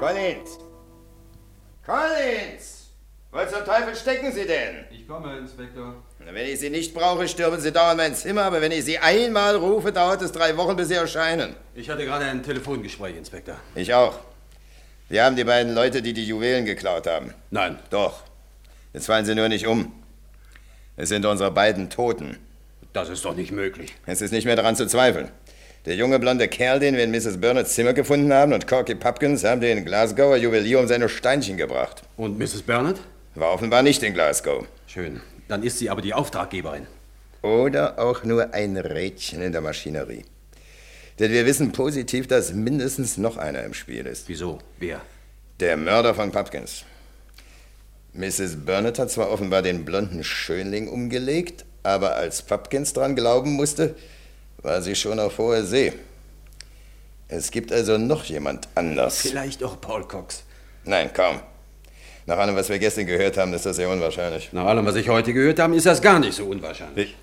Collins! Collins! Wo zum Teufel stecken Sie denn? Ich komme, Inspektor. Wenn ich Sie nicht brauche, stürmen Sie dauernd mein Zimmer, aber wenn ich Sie einmal rufe, dauert es drei Wochen, bis Sie erscheinen. Ich hatte gerade ein Telefongespräch, Inspektor. Ich auch. Wir haben die beiden Leute, die die Juwelen geklaut haben. Nein. Doch. Jetzt fallen Sie nur nicht um. Es sind unsere beiden Toten. Das ist doch nicht möglich. Es ist nicht mehr daran zu zweifeln. Der junge blonde Kerl, den wir in Mrs. Burnetts Zimmer gefunden haben, und Corky Pupkins haben den Glasgower Juwelier um seine Steinchen gebracht. Und Mrs. Burnett? War offenbar nicht in Glasgow. Schön. Dann ist sie aber die Auftraggeberin. Oder auch nur ein Rädchen in der Maschinerie. Denn wir wissen positiv, dass mindestens noch einer im Spiel ist. Wieso? Wer? Der Mörder von Pupkins. Mrs. Burnett hat zwar offenbar den blonden Schönling umgelegt, aber als Pupkins dran glauben musste, war sie schon auf hoher See. Es gibt also noch jemand anders. Vielleicht auch Paul Cox. Nein, kaum. Nach allem, was wir gestern gehört haben, ist das sehr unwahrscheinlich. Nach allem, was ich heute gehört habe, ist das gar nicht so unwahrscheinlich.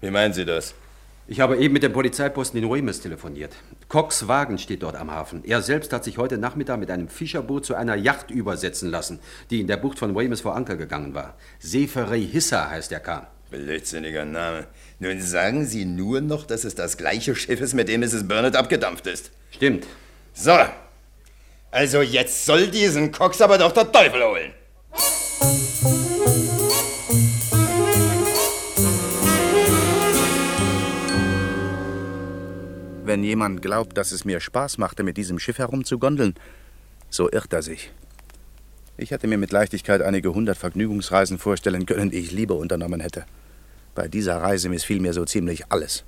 Wie, wie meinen Sie das? Ich habe eben mit dem Polizeiposten in Weymouth telefoniert. Cox Wagen steht dort am Hafen. Er selbst hat sich heute Nachmittag mit einem Fischerboot zu einer Yacht übersetzen lassen, die in der Bucht von Weymouth vor Anker gegangen war. Seferei Hissa heißt der Kahn. Blödsinniger Name. Nun sagen Sie nur noch, dass es das gleiche Schiff ist, mit dem Mrs. Burnett abgedampft ist. Stimmt. So. Also jetzt soll diesen Cox aber doch der Teufel holen. Wenn jemand glaubt, dass es mir Spaß machte, mit diesem Schiff herumzugondeln, so irrt er sich. Ich hätte mir mit Leichtigkeit einige hundert Vergnügungsreisen vorstellen können, die ich lieber unternommen hätte. Bei dieser Reise missfiel mir so ziemlich alles.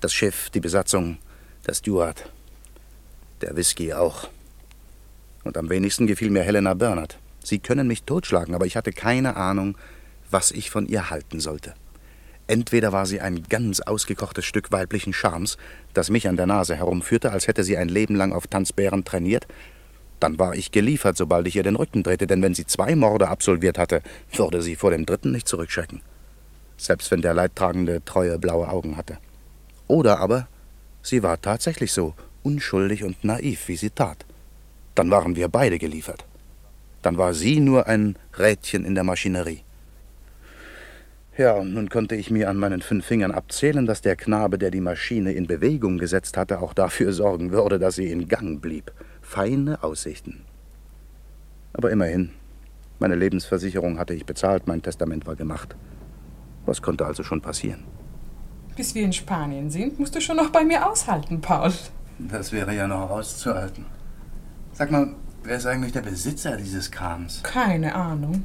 Das Schiff, die Besatzung, der Steward, der Whisky auch. Und am wenigsten gefiel mir Helena Bernard. Sie können mich totschlagen, aber ich hatte keine Ahnung, was ich von ihr halten sollte. Entweder war sie ein ganz ausgekochtes Stück weiblichen Charmes, das mich an der Nase herumführte, als hätte sie ein Leben lang auf Tanzbären trainiert, dann war ich geliefert, sobald ich ihr den Rücken drehte, denn wenn sie zwei Morde absolviert hatte, würde sie vor dem dritten nicht zurückschrecken. Selbst wenn der Leidtragende treue blaue Augen hatte. Oder aber, sie war tatsächlich so unschuldig und naiv, wie sie tat. Dann waren wir beide geliefert. Dann war sie nur ein Rädchen in der Maschinerie. Ja, und nun konnte ich mir an meinen fünf Fingern abzählen, dass der Knabe, der die Maschine in Bewegung gesetzt hatte, auch dafür sorgen würde, dass sie in Gang blieb. Feine Aussichten. Aber immerhin, meine Lebensversicherung hatte ich bezahlt, mein Testament war gemacht. Was konnte also schon passieren? Bis wir in Spanien sind, musst du schon noch bei mir aushalten, Paul. Das wäre ja noch auszuhalten. Sag mal, wer ist eigentlich der Besitzer dieses Krams? Keine Ahnung.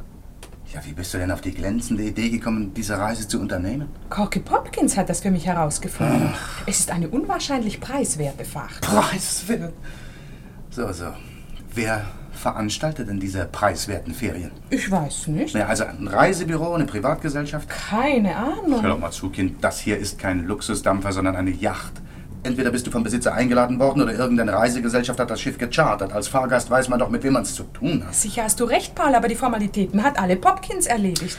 Ja, wie bist du denn auf die glänzende Idee gekommen, diese Reise zu unternehmen? Corky Popkins hat das für mich herausgefunden. Es ist eine unwahrscheinlich preiswerte Fahrt. Preiswert? So, so. Wer veranstaltet denn diese preiswerten Ferien? Ich weiß nicht. Ja, also ein Reisebüro, eine Privatgesellschaft? Keine Ahnung. Hör doch mal zu, Kind. Das hier ist kein Luxusdampfer, sondern eine Yacht. Entweder bist du vom Besitzer eingeladen worden oder irgendeine Reisegesellschaft hat das Schiff gechartert. Als Fahrgast weiß man doch, mit wem man es zu tun hat. Sicher hast du recht, Paul, aber die Formalitäten hat alle Popkins erledigt.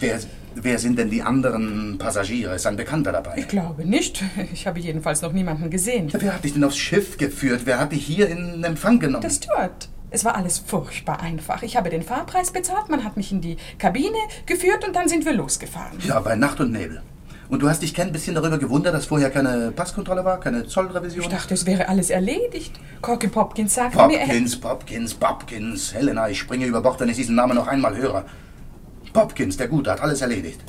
Wer, wer sind denn die anderen Passagiere? Ist ein Bekannter dabei? Ich glaube nicht. Ich habe jedenfalls noch niemanden gesehen. Wer hat dich denn aufs Schiff geführt? Wer hat dich hier in Empfang genommen? Der Steward. Es war alles furchtbar einfach. Ich habe den Fahrpreis bezahlt, man hat mich in die Kabine geführt und dann sind wir losgefahren. Ja, bei Nacht und Nebel. Und du hast dich kein bisschen darüber gewundert, dass vorher keine Passkontrolle war, keine Zollrevision? Ich dachte, es wäre alles erledigt. Corky Popkins sagte mir... Popkins, Popkins, Popkins. Helena, ich springe über Bord, wenn ich diesen Namen noch einmal höre. Popkins, der Gute, hat alles erledigt.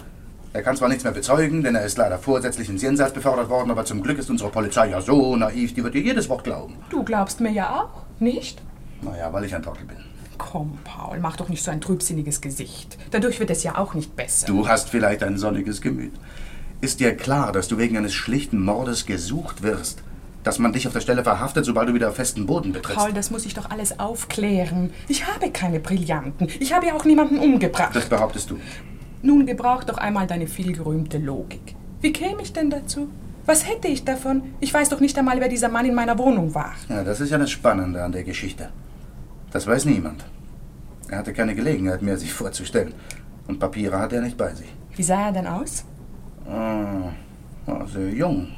Er kann zwar nichts mehr bezeugen, denn er ist leider vorsätzlich ins Jenseits befördert worden, aber zum Glück ist unsere Polizei ja so naiv, die wird dir jedes Wort glauben. Du glaubst mir ja auch, nicht? Naja, weil ich ein Trottel bin. Komm, Paul, mach doch nicht so ein trübsinniges Gesicht. Dadurch wird es ja auch nicht besser. Du hast vielleicht ein sonniges Gemüt. Ist dir klar, dass du wegen eines schlichten Mordes gesucht wirst? Dass man dich auf der Stelle verhaftet, sobald du wieder auf festen Boden betrittst? Paul, das muss ich doch alles aufklären. Ich habe keine Brillanten. Ich habe ja auch niemanden umgebracht. Das behauptest du. Nun gebrauch doch einmal deine vielgerühmte Logik. Wie käme ich denn dazu? Was hätte ich davon? Ich weiß doch nicht einmal, wer dieser Mann in meiner Wohnung war. Ja, das ist ja das Spannende an der Geschichte. Das weiß niemand. Er hatte keine Gelegenheit mehr, sich vorzustellen. Und Papiere hatte er nicht bei sich. Wie sah er denn aus? Ah, ah, sehr jung.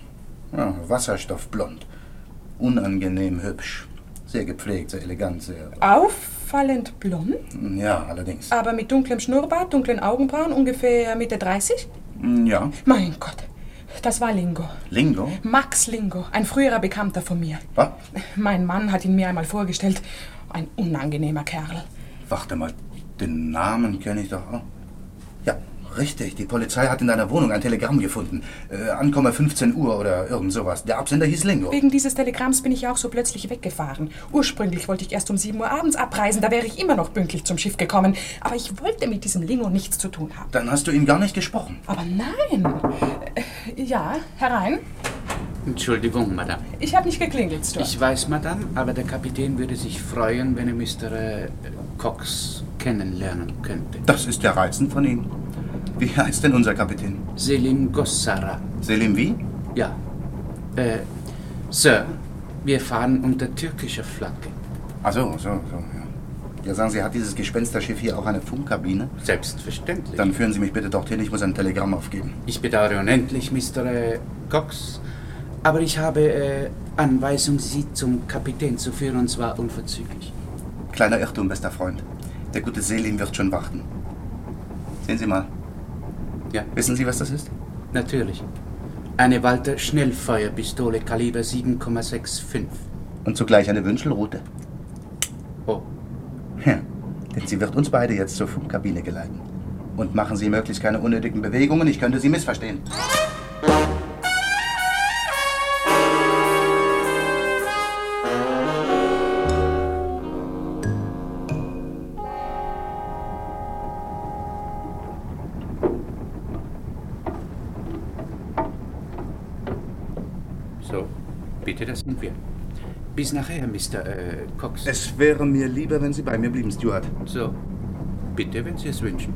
Ja, wasserstoffblond. Unangenehm hübsch. Sehr gepflegt, sehr elegant, sehr. Auffallend blond, Ja, allerdings. aber mit dunklem Schnurrbart, dunklen Augenbrauen, ungefähr Mitte 30? Ja. Mein Gott, das war Lingo. Lingo? Max Lingo, ein früherer Bekannter von mir. Was? Mein Mann hat ihn mir einmal vorgestellt. Ein unangenehmer Kerl. Warte mal, den Namen kenne ich doch auch. Ja, richtig. Die Polizei hat in deiner Wohnung ein Telegramm gefunden. Äh, Ankomme 15 Uhr oder irgend sowas. Der Absender hieß Lingo. Wegen dieses Telegramms bin ich ja auch so plötzlich weggefahren. Ursprünglich wollte ich erst um 7 Uhr abends abreisen, da wäre ich immer noch pünktlich zum Schiff gekommen. Aber ich wollte mit diesem Lingo nichts zu tun haben. Dann hast du ihm gar nicht gesprochen. Aber nein. Äh, ja, herein. Entschuldigung, Madame. Ich habe nicht geklingelt, Stuart. Ich weiß, Madame, aber der Kapitän würde sich freuen, wenn er Mr. äh, Cox kennenlernen könnte. Das ist ja reizend von ihm. Wie heißt denn unser Kapitän? Selim Gossara. Selim wie? Ja. Äh, Sir, wir fahren unter türkischer Flagge. Ach so, so, so, ja. Ja, sagen Sie, hat dieses Gespensterschiff hier auch eine Funkkabine? Selbstverständlich. Dann führen Sie mich bitte dorthin, ich muss ein Telegramm aufgeben. Ich bedauere unendlich, Mr. äh, Cox, aber ich habe äh, Anweisung, Sie zum Kapitän zu führen, und zwar unverzüglich. Kleiner Irrtum, bester Freund. Der gute Selim wird schon warten. Sehen Sie mal. Ja. Wissen Sie, was das ist? Natürlich. Eine Walter Schnellfeuerpistole Kaliber 7,65. Und zugleich eine Wünschelrute. Oh. Ja, denn sie wird uns beide jetzt zur Funkkabine geleiten. Und machen Sie möglichst keine unnötigen Bewegungen, ich könnte Sie missverstehen. Sind wir. Bis nachher, Mr. Äh, Cox. Es wäre mir lieber, wenn Sie bei mir blieben, Stuart. So. Bitte, wenn Sie es wünschen.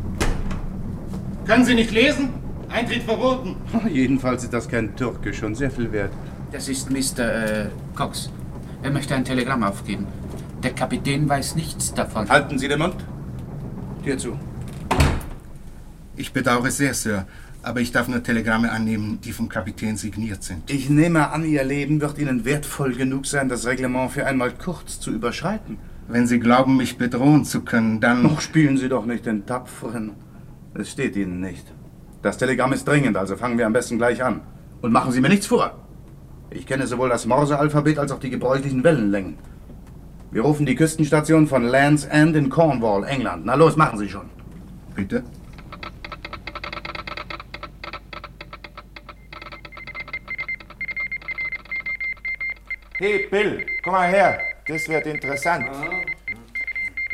Können Sie nicht lesen? Eintritt verboten. Jedenfalls ist das kein Türkisch und sehr viel wert. Das ist Mr. Äh, Cox. Er möchte ein Telegramm aufgeben. Der Kapitän weiß nichts davon. Halten Sie den Mund. Tür zu. Ich bedauere sehr, Sir, aber ich darf nur Telegramme annehmen, die vom Kapitän signiert sind. Ich nehme an, Ihr Leben wird Ihnen wertvoll genug sein, das Reglement für einmal kurz zu überschreiten. Wenn Sie glauben, mich bedrohen zu können, dann... Noch spielen Sie doch nicht den Tapferen. Es steht Ihnen nicht. Das Telegramm ist dringend, also fangen wir am besten gleich an. Und machen Sie mir nichts vor. Ich kenne sowohl das Morse-Alphabet als auch die gebräuchlichen Wellenlängen. Wir rufen die Küstenstation von Land's End in Cornwall, England. Na los, machen Sie schon. Bitte? Hey Bill, komm mal her. Das wird interessant.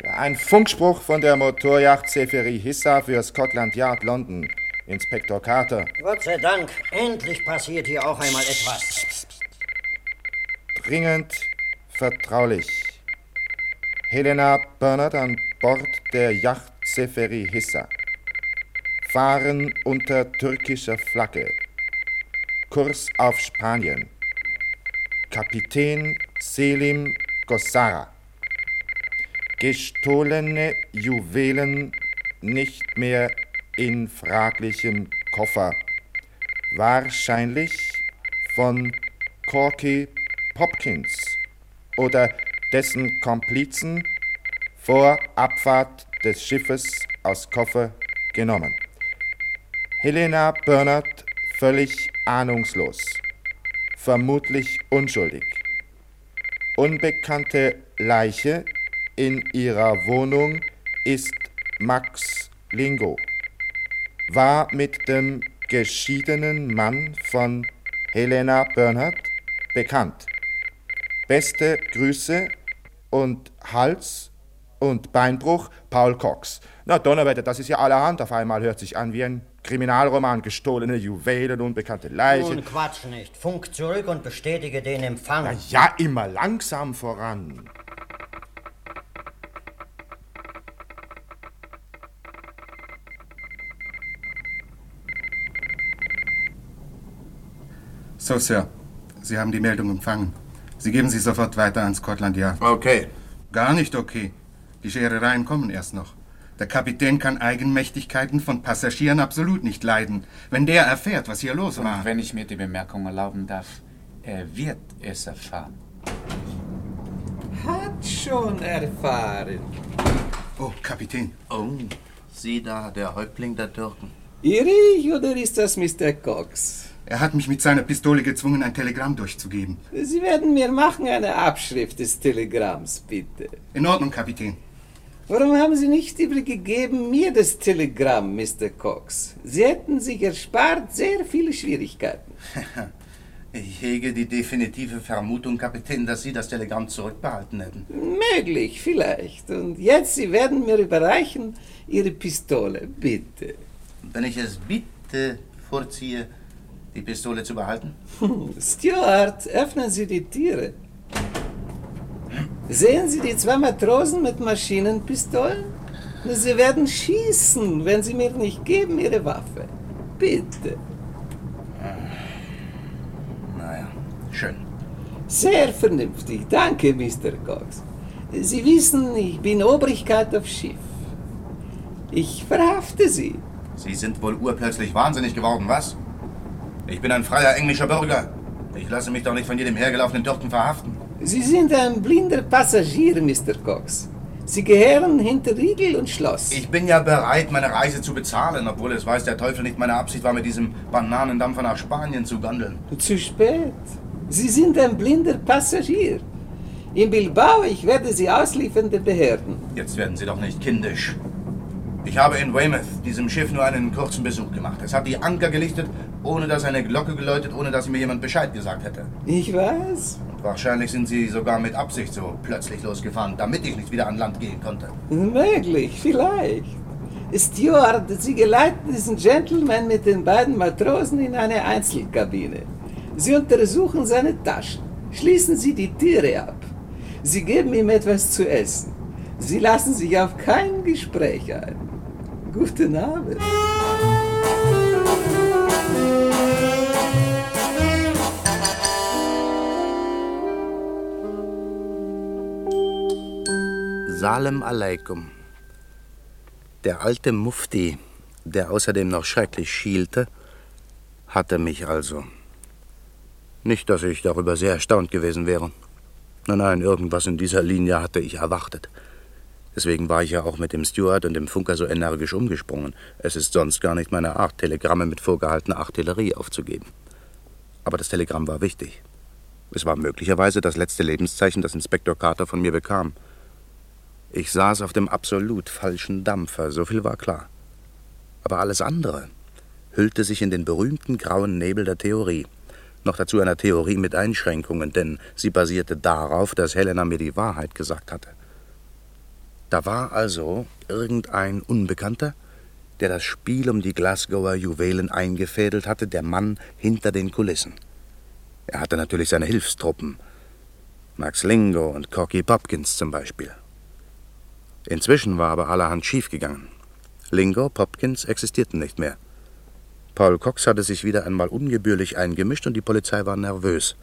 Ein Funkspruch von der Motorjacht Seferi Hissa für Scotland Yard London. Inspektor Carter. Gott sei Dank, endlich passiert hier auch einmal etwas. Dringend vertraulich. Helena Bernard an Bord der Yacht Seferi Hissa. Fahren unter türkischer Flagge. Kurs auf Spanien. Kapitän Selim Gossara. Gestohlene Juwelen nicht mehr in fraglichem Koffer. Wahrscheinlich von Corky Popkins oder dessen Komplizen vor Abfahrt des Schiffes aus Koffer genommen. Helena Bernard völlig ahnungslos, vermutlich unschuldig. Unbekannte Leiche in ihrer Wohnung ist Max Lingo. War mit dem geschiedenen Mann von Helena Bernhardt bekannt. Beste Grüße und Hals- und Beinbruch Paul Cox. Na Donnerwetter, das ist ja allerhand. Auf einmal hört sich an wie ein Kriminalroman. Gestohlene Juwelen, unbekannte Leichen. Nun Quatsch nicht. Funk zurück und bestätige den Empfang. Na ja, immer langsam voran. So, Sir. Sie haben die Meldung empfangen. Sie geben sie sofort weiter an Scotland Yard. Okay. Gar nicht okay. Die Scherereien kommen erst noch. Der Kapitän kann Eigenmächtigkeiten von Passagieren absolut nicht leiden. Wenn der erfährt, was hier los war. Und wenn ich mir die Bemerkung erlauben darf, er wird es erfahren. Hat schon erfahren. Oh, Kapitän. Oh, Sie da, der Häuptling der Türken. Irrig oder ist das Mr. Cox? Er hat mich mit seiner Pistole gezwungen, ein Telegramm durchzugeben. Sie werden mir machen eine Abschrift des Telegramms, bitte. In Ordnung, Kapitän. Warum haben Sie nicht übergegeben mir das Telegramm, Mr. Cox? Sie hätten sich erspart sehr viele Schwierigkeiten. Ich hege die definitive Vermutung, Kapitän, dass Sie das Telegramm zurückbehalten hätten. Möglich, vielleicht. Und jetzt, Sie werden mir überreichen Ihre Pistole, bitte. Wenn ich es bitte vorziehe, die Pistole zu behalten? Stuart, öffnen Sie die Türe. Sehen Sie die zwei Matrosen mit Maschinenpistolen? Sie werden schießen, wenn Sie mir nicht geben Ihre Waffe. Bitte. Naja, schön. Sehr vernünftig. Danke, Mr. Cox. Sie wissen, ich bin Obrigkeit auf Schiff. Ich verhafte Sie. Sie sind wohl urplötzlich wahnsinnig geworden, was? Ich bin ein freier englischer Bürger. Ich lasse mich doch nicht von jedem hergelaufenen Türken verhaften. Sie sind ein blinder Passagier, Mr. Cox. Sie gehören hinter Riegel und Schloss. Ich bin ja bereit, meine Reise zu bezahlen, obwohl es weiß der Teufel nicht meine Absicht war, mit diesem Bananendampfer nach Spanien zu gondeln. Zu spät. Sie sind ein blinder Passagier. In Bilbao, ich werde Sie ausliefern den Behörden. Jetzt werden Sie doch nicht kindisch. Ich habe in Weymouth diesem Schiff nur einen kurzen Besuch gemacht. Es hat die Anker gelichtet, ohne dass eine Glocke geläutet, ohne dass mir jemand Bescheid gesagt hätte. Ich weiß. Wahrscheinlich sind Sie sogar mit Absicht so plötzlich losgefahren, damit ich nicht wieder an Land gehen konnte. Möglich, vielleicht. Steward, Sie geleiten diesen Gentleman mit den beiden Matrosen in eine Einzelkabine. Sie untersuchen seine Taschen. Schließen Sie die Tiere ab. Sie geben ihm etwas zu essen. Sie lassen sich auf kein Gespräch ein. Guten Abend. Salem Aleikum. Der alte Mufti, der außerdem noch schrecklich schielte, hatte mich also. Nicht, dass ich darüber sehr erstaunt gewesen wäre. Nein, nein, irgendwas in dieser Linie hatte ich erwartet. Deswegen war ich ja auch mit dem Steward und dem Funker so energisch umgesprungen. Es ist sonst gar nicht meine Art, Telegramme mit vorgehaltener Artillerie aufzugeben. Aber das Telegramm war wichtig. Es war möglicherweise das letzte Lebenszeichen, das Inspektor Carter von mir bekam. Ich saß auf dem absolut falschen Dampfer, so viel war klar. Aber alles andere hüllte sich in den berühmten grauen Nebel der Theorie. Noch dazu einer Theorie mit Einschränkungen, denn sie basierte darauf, dass Helena mir die Wahrheit gesagt hatte. Da war also irgendein Unbekannter, der das Spiel um die Glasgower Juwelen eingefädelt hatte, der Mann hinter den Kulissen. Er hatte natürlich seine Hilfstruppen, Max Lingo und Corky Popkins zum Beispiel. Inzwischen war aber allerhand schiefgegangen. Lingo, Popkins existierten nicht mehr. Paul Cox hatte sich wieder einmal ungebührlich eingemischt und die Polizei war nervös.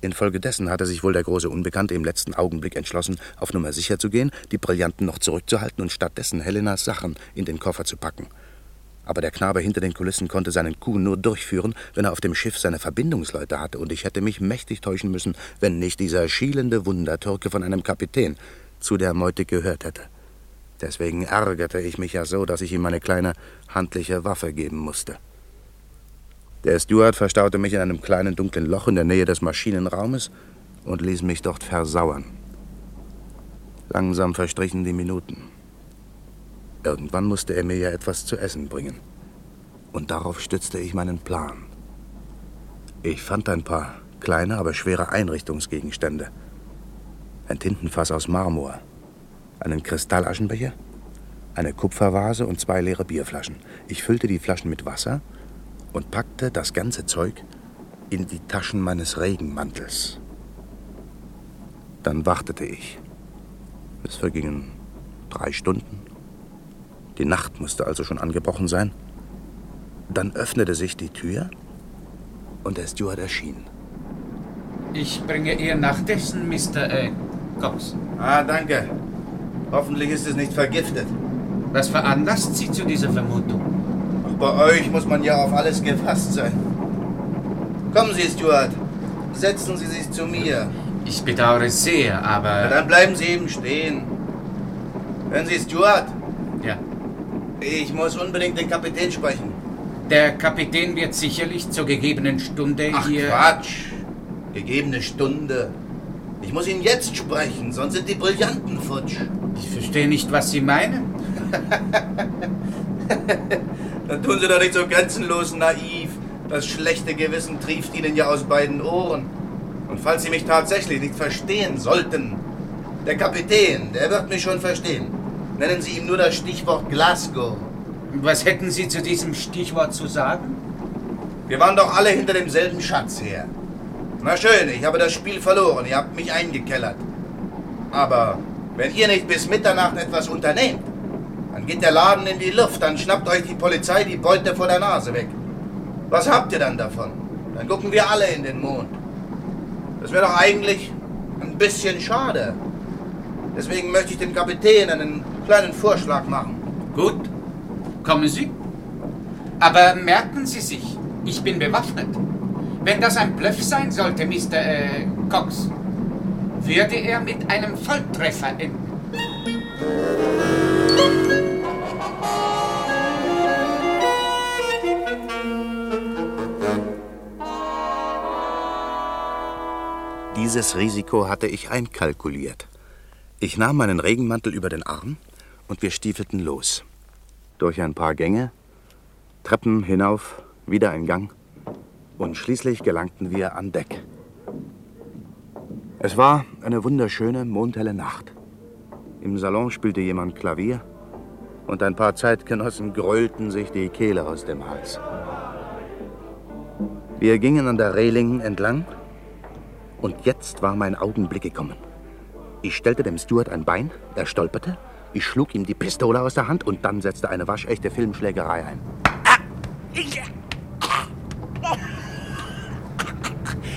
Infolgedessen hatte sich wohl der große Unbekannte im letzten Augenblick entschlossen, auf Nummer sicher zu gehen, die Brillanten noch zurückzuhalten und stattdessen Helenas Sachen in den Koffer zu packen. Aber der Knabe hinter den Kulissen konnte seinen Coup nur durchführen, wenn er auf dem Schiff seine Verbindungsleute hatte, und ich hätte mich mächtig täuschen müssen, wenn nicht dieser schielende Wundertürke von einem Kapitän zu der Meute gehört hätte. Deswegen ärgerte ich mich ja so, dass ich ihm meine kleine handliche Waffe geben musste. Der Steward verstaute mich in einem kleinen dunklen Loch in der Nähe des Maschinenraumes und ließ mich dort versauern. Langsam verstrichen die Minuten. Irgendwann musste er mir ja etwas zu essen bringen. Und darauf stützte ich meinen Plan. Ich fand ein paar kleine, aber schwere Einrichtungsgegenstände. Ein Tintenfass aus Marmor, einen Kristallaschenbecher, eine Kupfervase und zwei leere Bierflaschen. Ich füllte die Flaschen mit Wasser und packte das ganze Zeug in die Taschen meines Regenmantels. Dann wartete ich. Es vergingen drei Stunden. Die Nacht musste also schon angebrochen sein. Dann öffnete sich die Tür und der Steward erschien. Ich bringe ihr nach dessen, Mr. Äh, Cox. Ah, danke. Hoffentlich ist es nicht vergiftet. Was veranlasst Sie zu dieser Vermutung? Ach, bei euch muss man ja auf alles gefasst sein. Kommen Sie, Stuart. Setzen Sie sich zu mir. Ich bedauere sehr, aber. Na, dann bleiben Sie eben stehen. Hören Sie, Stuart? Ja. Ich muss unbedingt den Kapitän sprechen. Der Kapitän wird sicherlich zur gegebenen Stunde Ach, hier. Quatsch. Gegebene Stunde. Ich muss ihn jetzt sprechen, sonst sind die Brillanten futsch. Ich verstehe nicht, was Sie meinen. Dann tun Sie doch nicht so grenzenlos naiv. Das schlechte Gewissen trieft Ihnen ja aus beiden Ohren. Und falls Sie mich tatsächlich nicht verstehen sollten, der Kapitän, der wird mich schon verstehen. Nennen Sie ihm nur das Stichwort Glasgow. Was hätten Sie zu diesem Stichwort zu sagen? Wir waren doch alle hinter demselben Schatz her. Na schön, ich habe das Spiel verloren. Ihr habt mich eingekellert. Aber wenn ihr nicht bis Mitternacht etwas unternehmt, dann geht der Laden in die Luft, dann schnappt euch die Polizei die Beute vor der Nase weg. Was habt ihr dann davon? Dann gucken wir alle in den Mond. Das wäre doch eigentlich ein bisschen schade. Deswegen möchte ich dem Kapitän einen kleinen Vorschlag machen. Gut, kommen Sie. Aber merken Sie sich, ich bin bewaffnet. Wenn das ein Bluff sein sollte, Mr. Äh, Cox, würde er mit einem Volltreffer enden. Dieses Risiko hatte ich einkalkuliert. Ich nahm meinen Regenmantel über den Arm und wir stiefelten los. Durch ein paar Gänge, Treppen hinauf, wieder ein Gang und schließlich gelangten wir an Deck. Es war eine wunderschöne, mondhelle Nacht. Im Salon spielte jemand Klavier und ein paar Zeitgenossen gröhlten sich die Kehle aus dem Hals. Wir gingen an der Reling entlang Und jetzt war mein Augenblick gekommen. Ich stellte dem Steward ein Bein, er stolperte, ich schlug ihm die Pistole aus der Hand und dann setzte eine waschechte Filmschlägerei ein.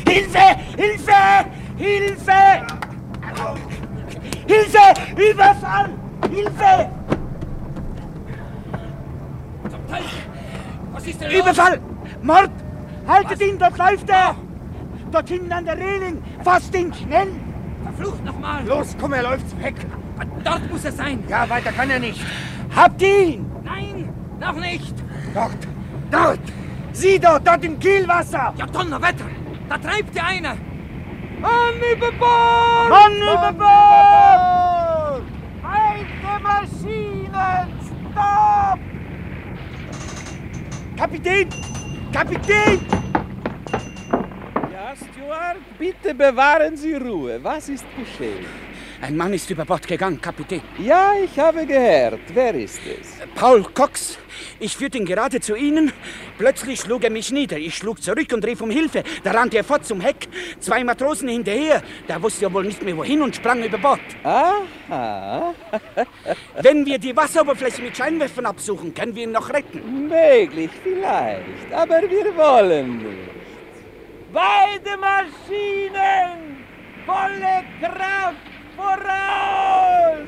Hilfe! Hilfe! Hilfe! Hilfe! Überfall! Hilfe! Was ist denn Überfall! Mord! Haltet ihn, dort läuft er! Dort hinten an der Reling! Fasst ihn schnell! Verflucht nochmal! Los, komm, er läuft weg! Dort muss er sein! Ja, weiter kann er nicht! Habt ihn! Nein, noch nicht! Dort! Dort! Sieh dort, dort im Kielwasser! Ja, Donnerwetter! Da treibt ja einer! Mann über Bord! Mann über Bord! Alte Maschinen! Stopp! Kapitän! Kapitän! Ja, Stuart, bitte bewahren Sie Ruhe. Was ist geschehen? Ein Mann ist über Bord gegangen, Kapitän. Ja, ich habe gehört. Wer ist es? Paul Cox. Ich führte ihn gerade zu Ihnen. Plötzlich schlug er mich nieder. Ich schlug zurück und rief um Hilfe. Da rannte er fort zum Heck. Zwei Matrosen hinterher. Der wusste ja wohl nicht mehr wohin und sprang über Bord. Aha. Wenn wir die Wasseroberfläche mit Scheinwerfern absuchen, können wir ihn noch retten. Möglich, vielleicht. Aber wir wollen nicht. Beide Maschinen! Volle Kraft ¡Borraos!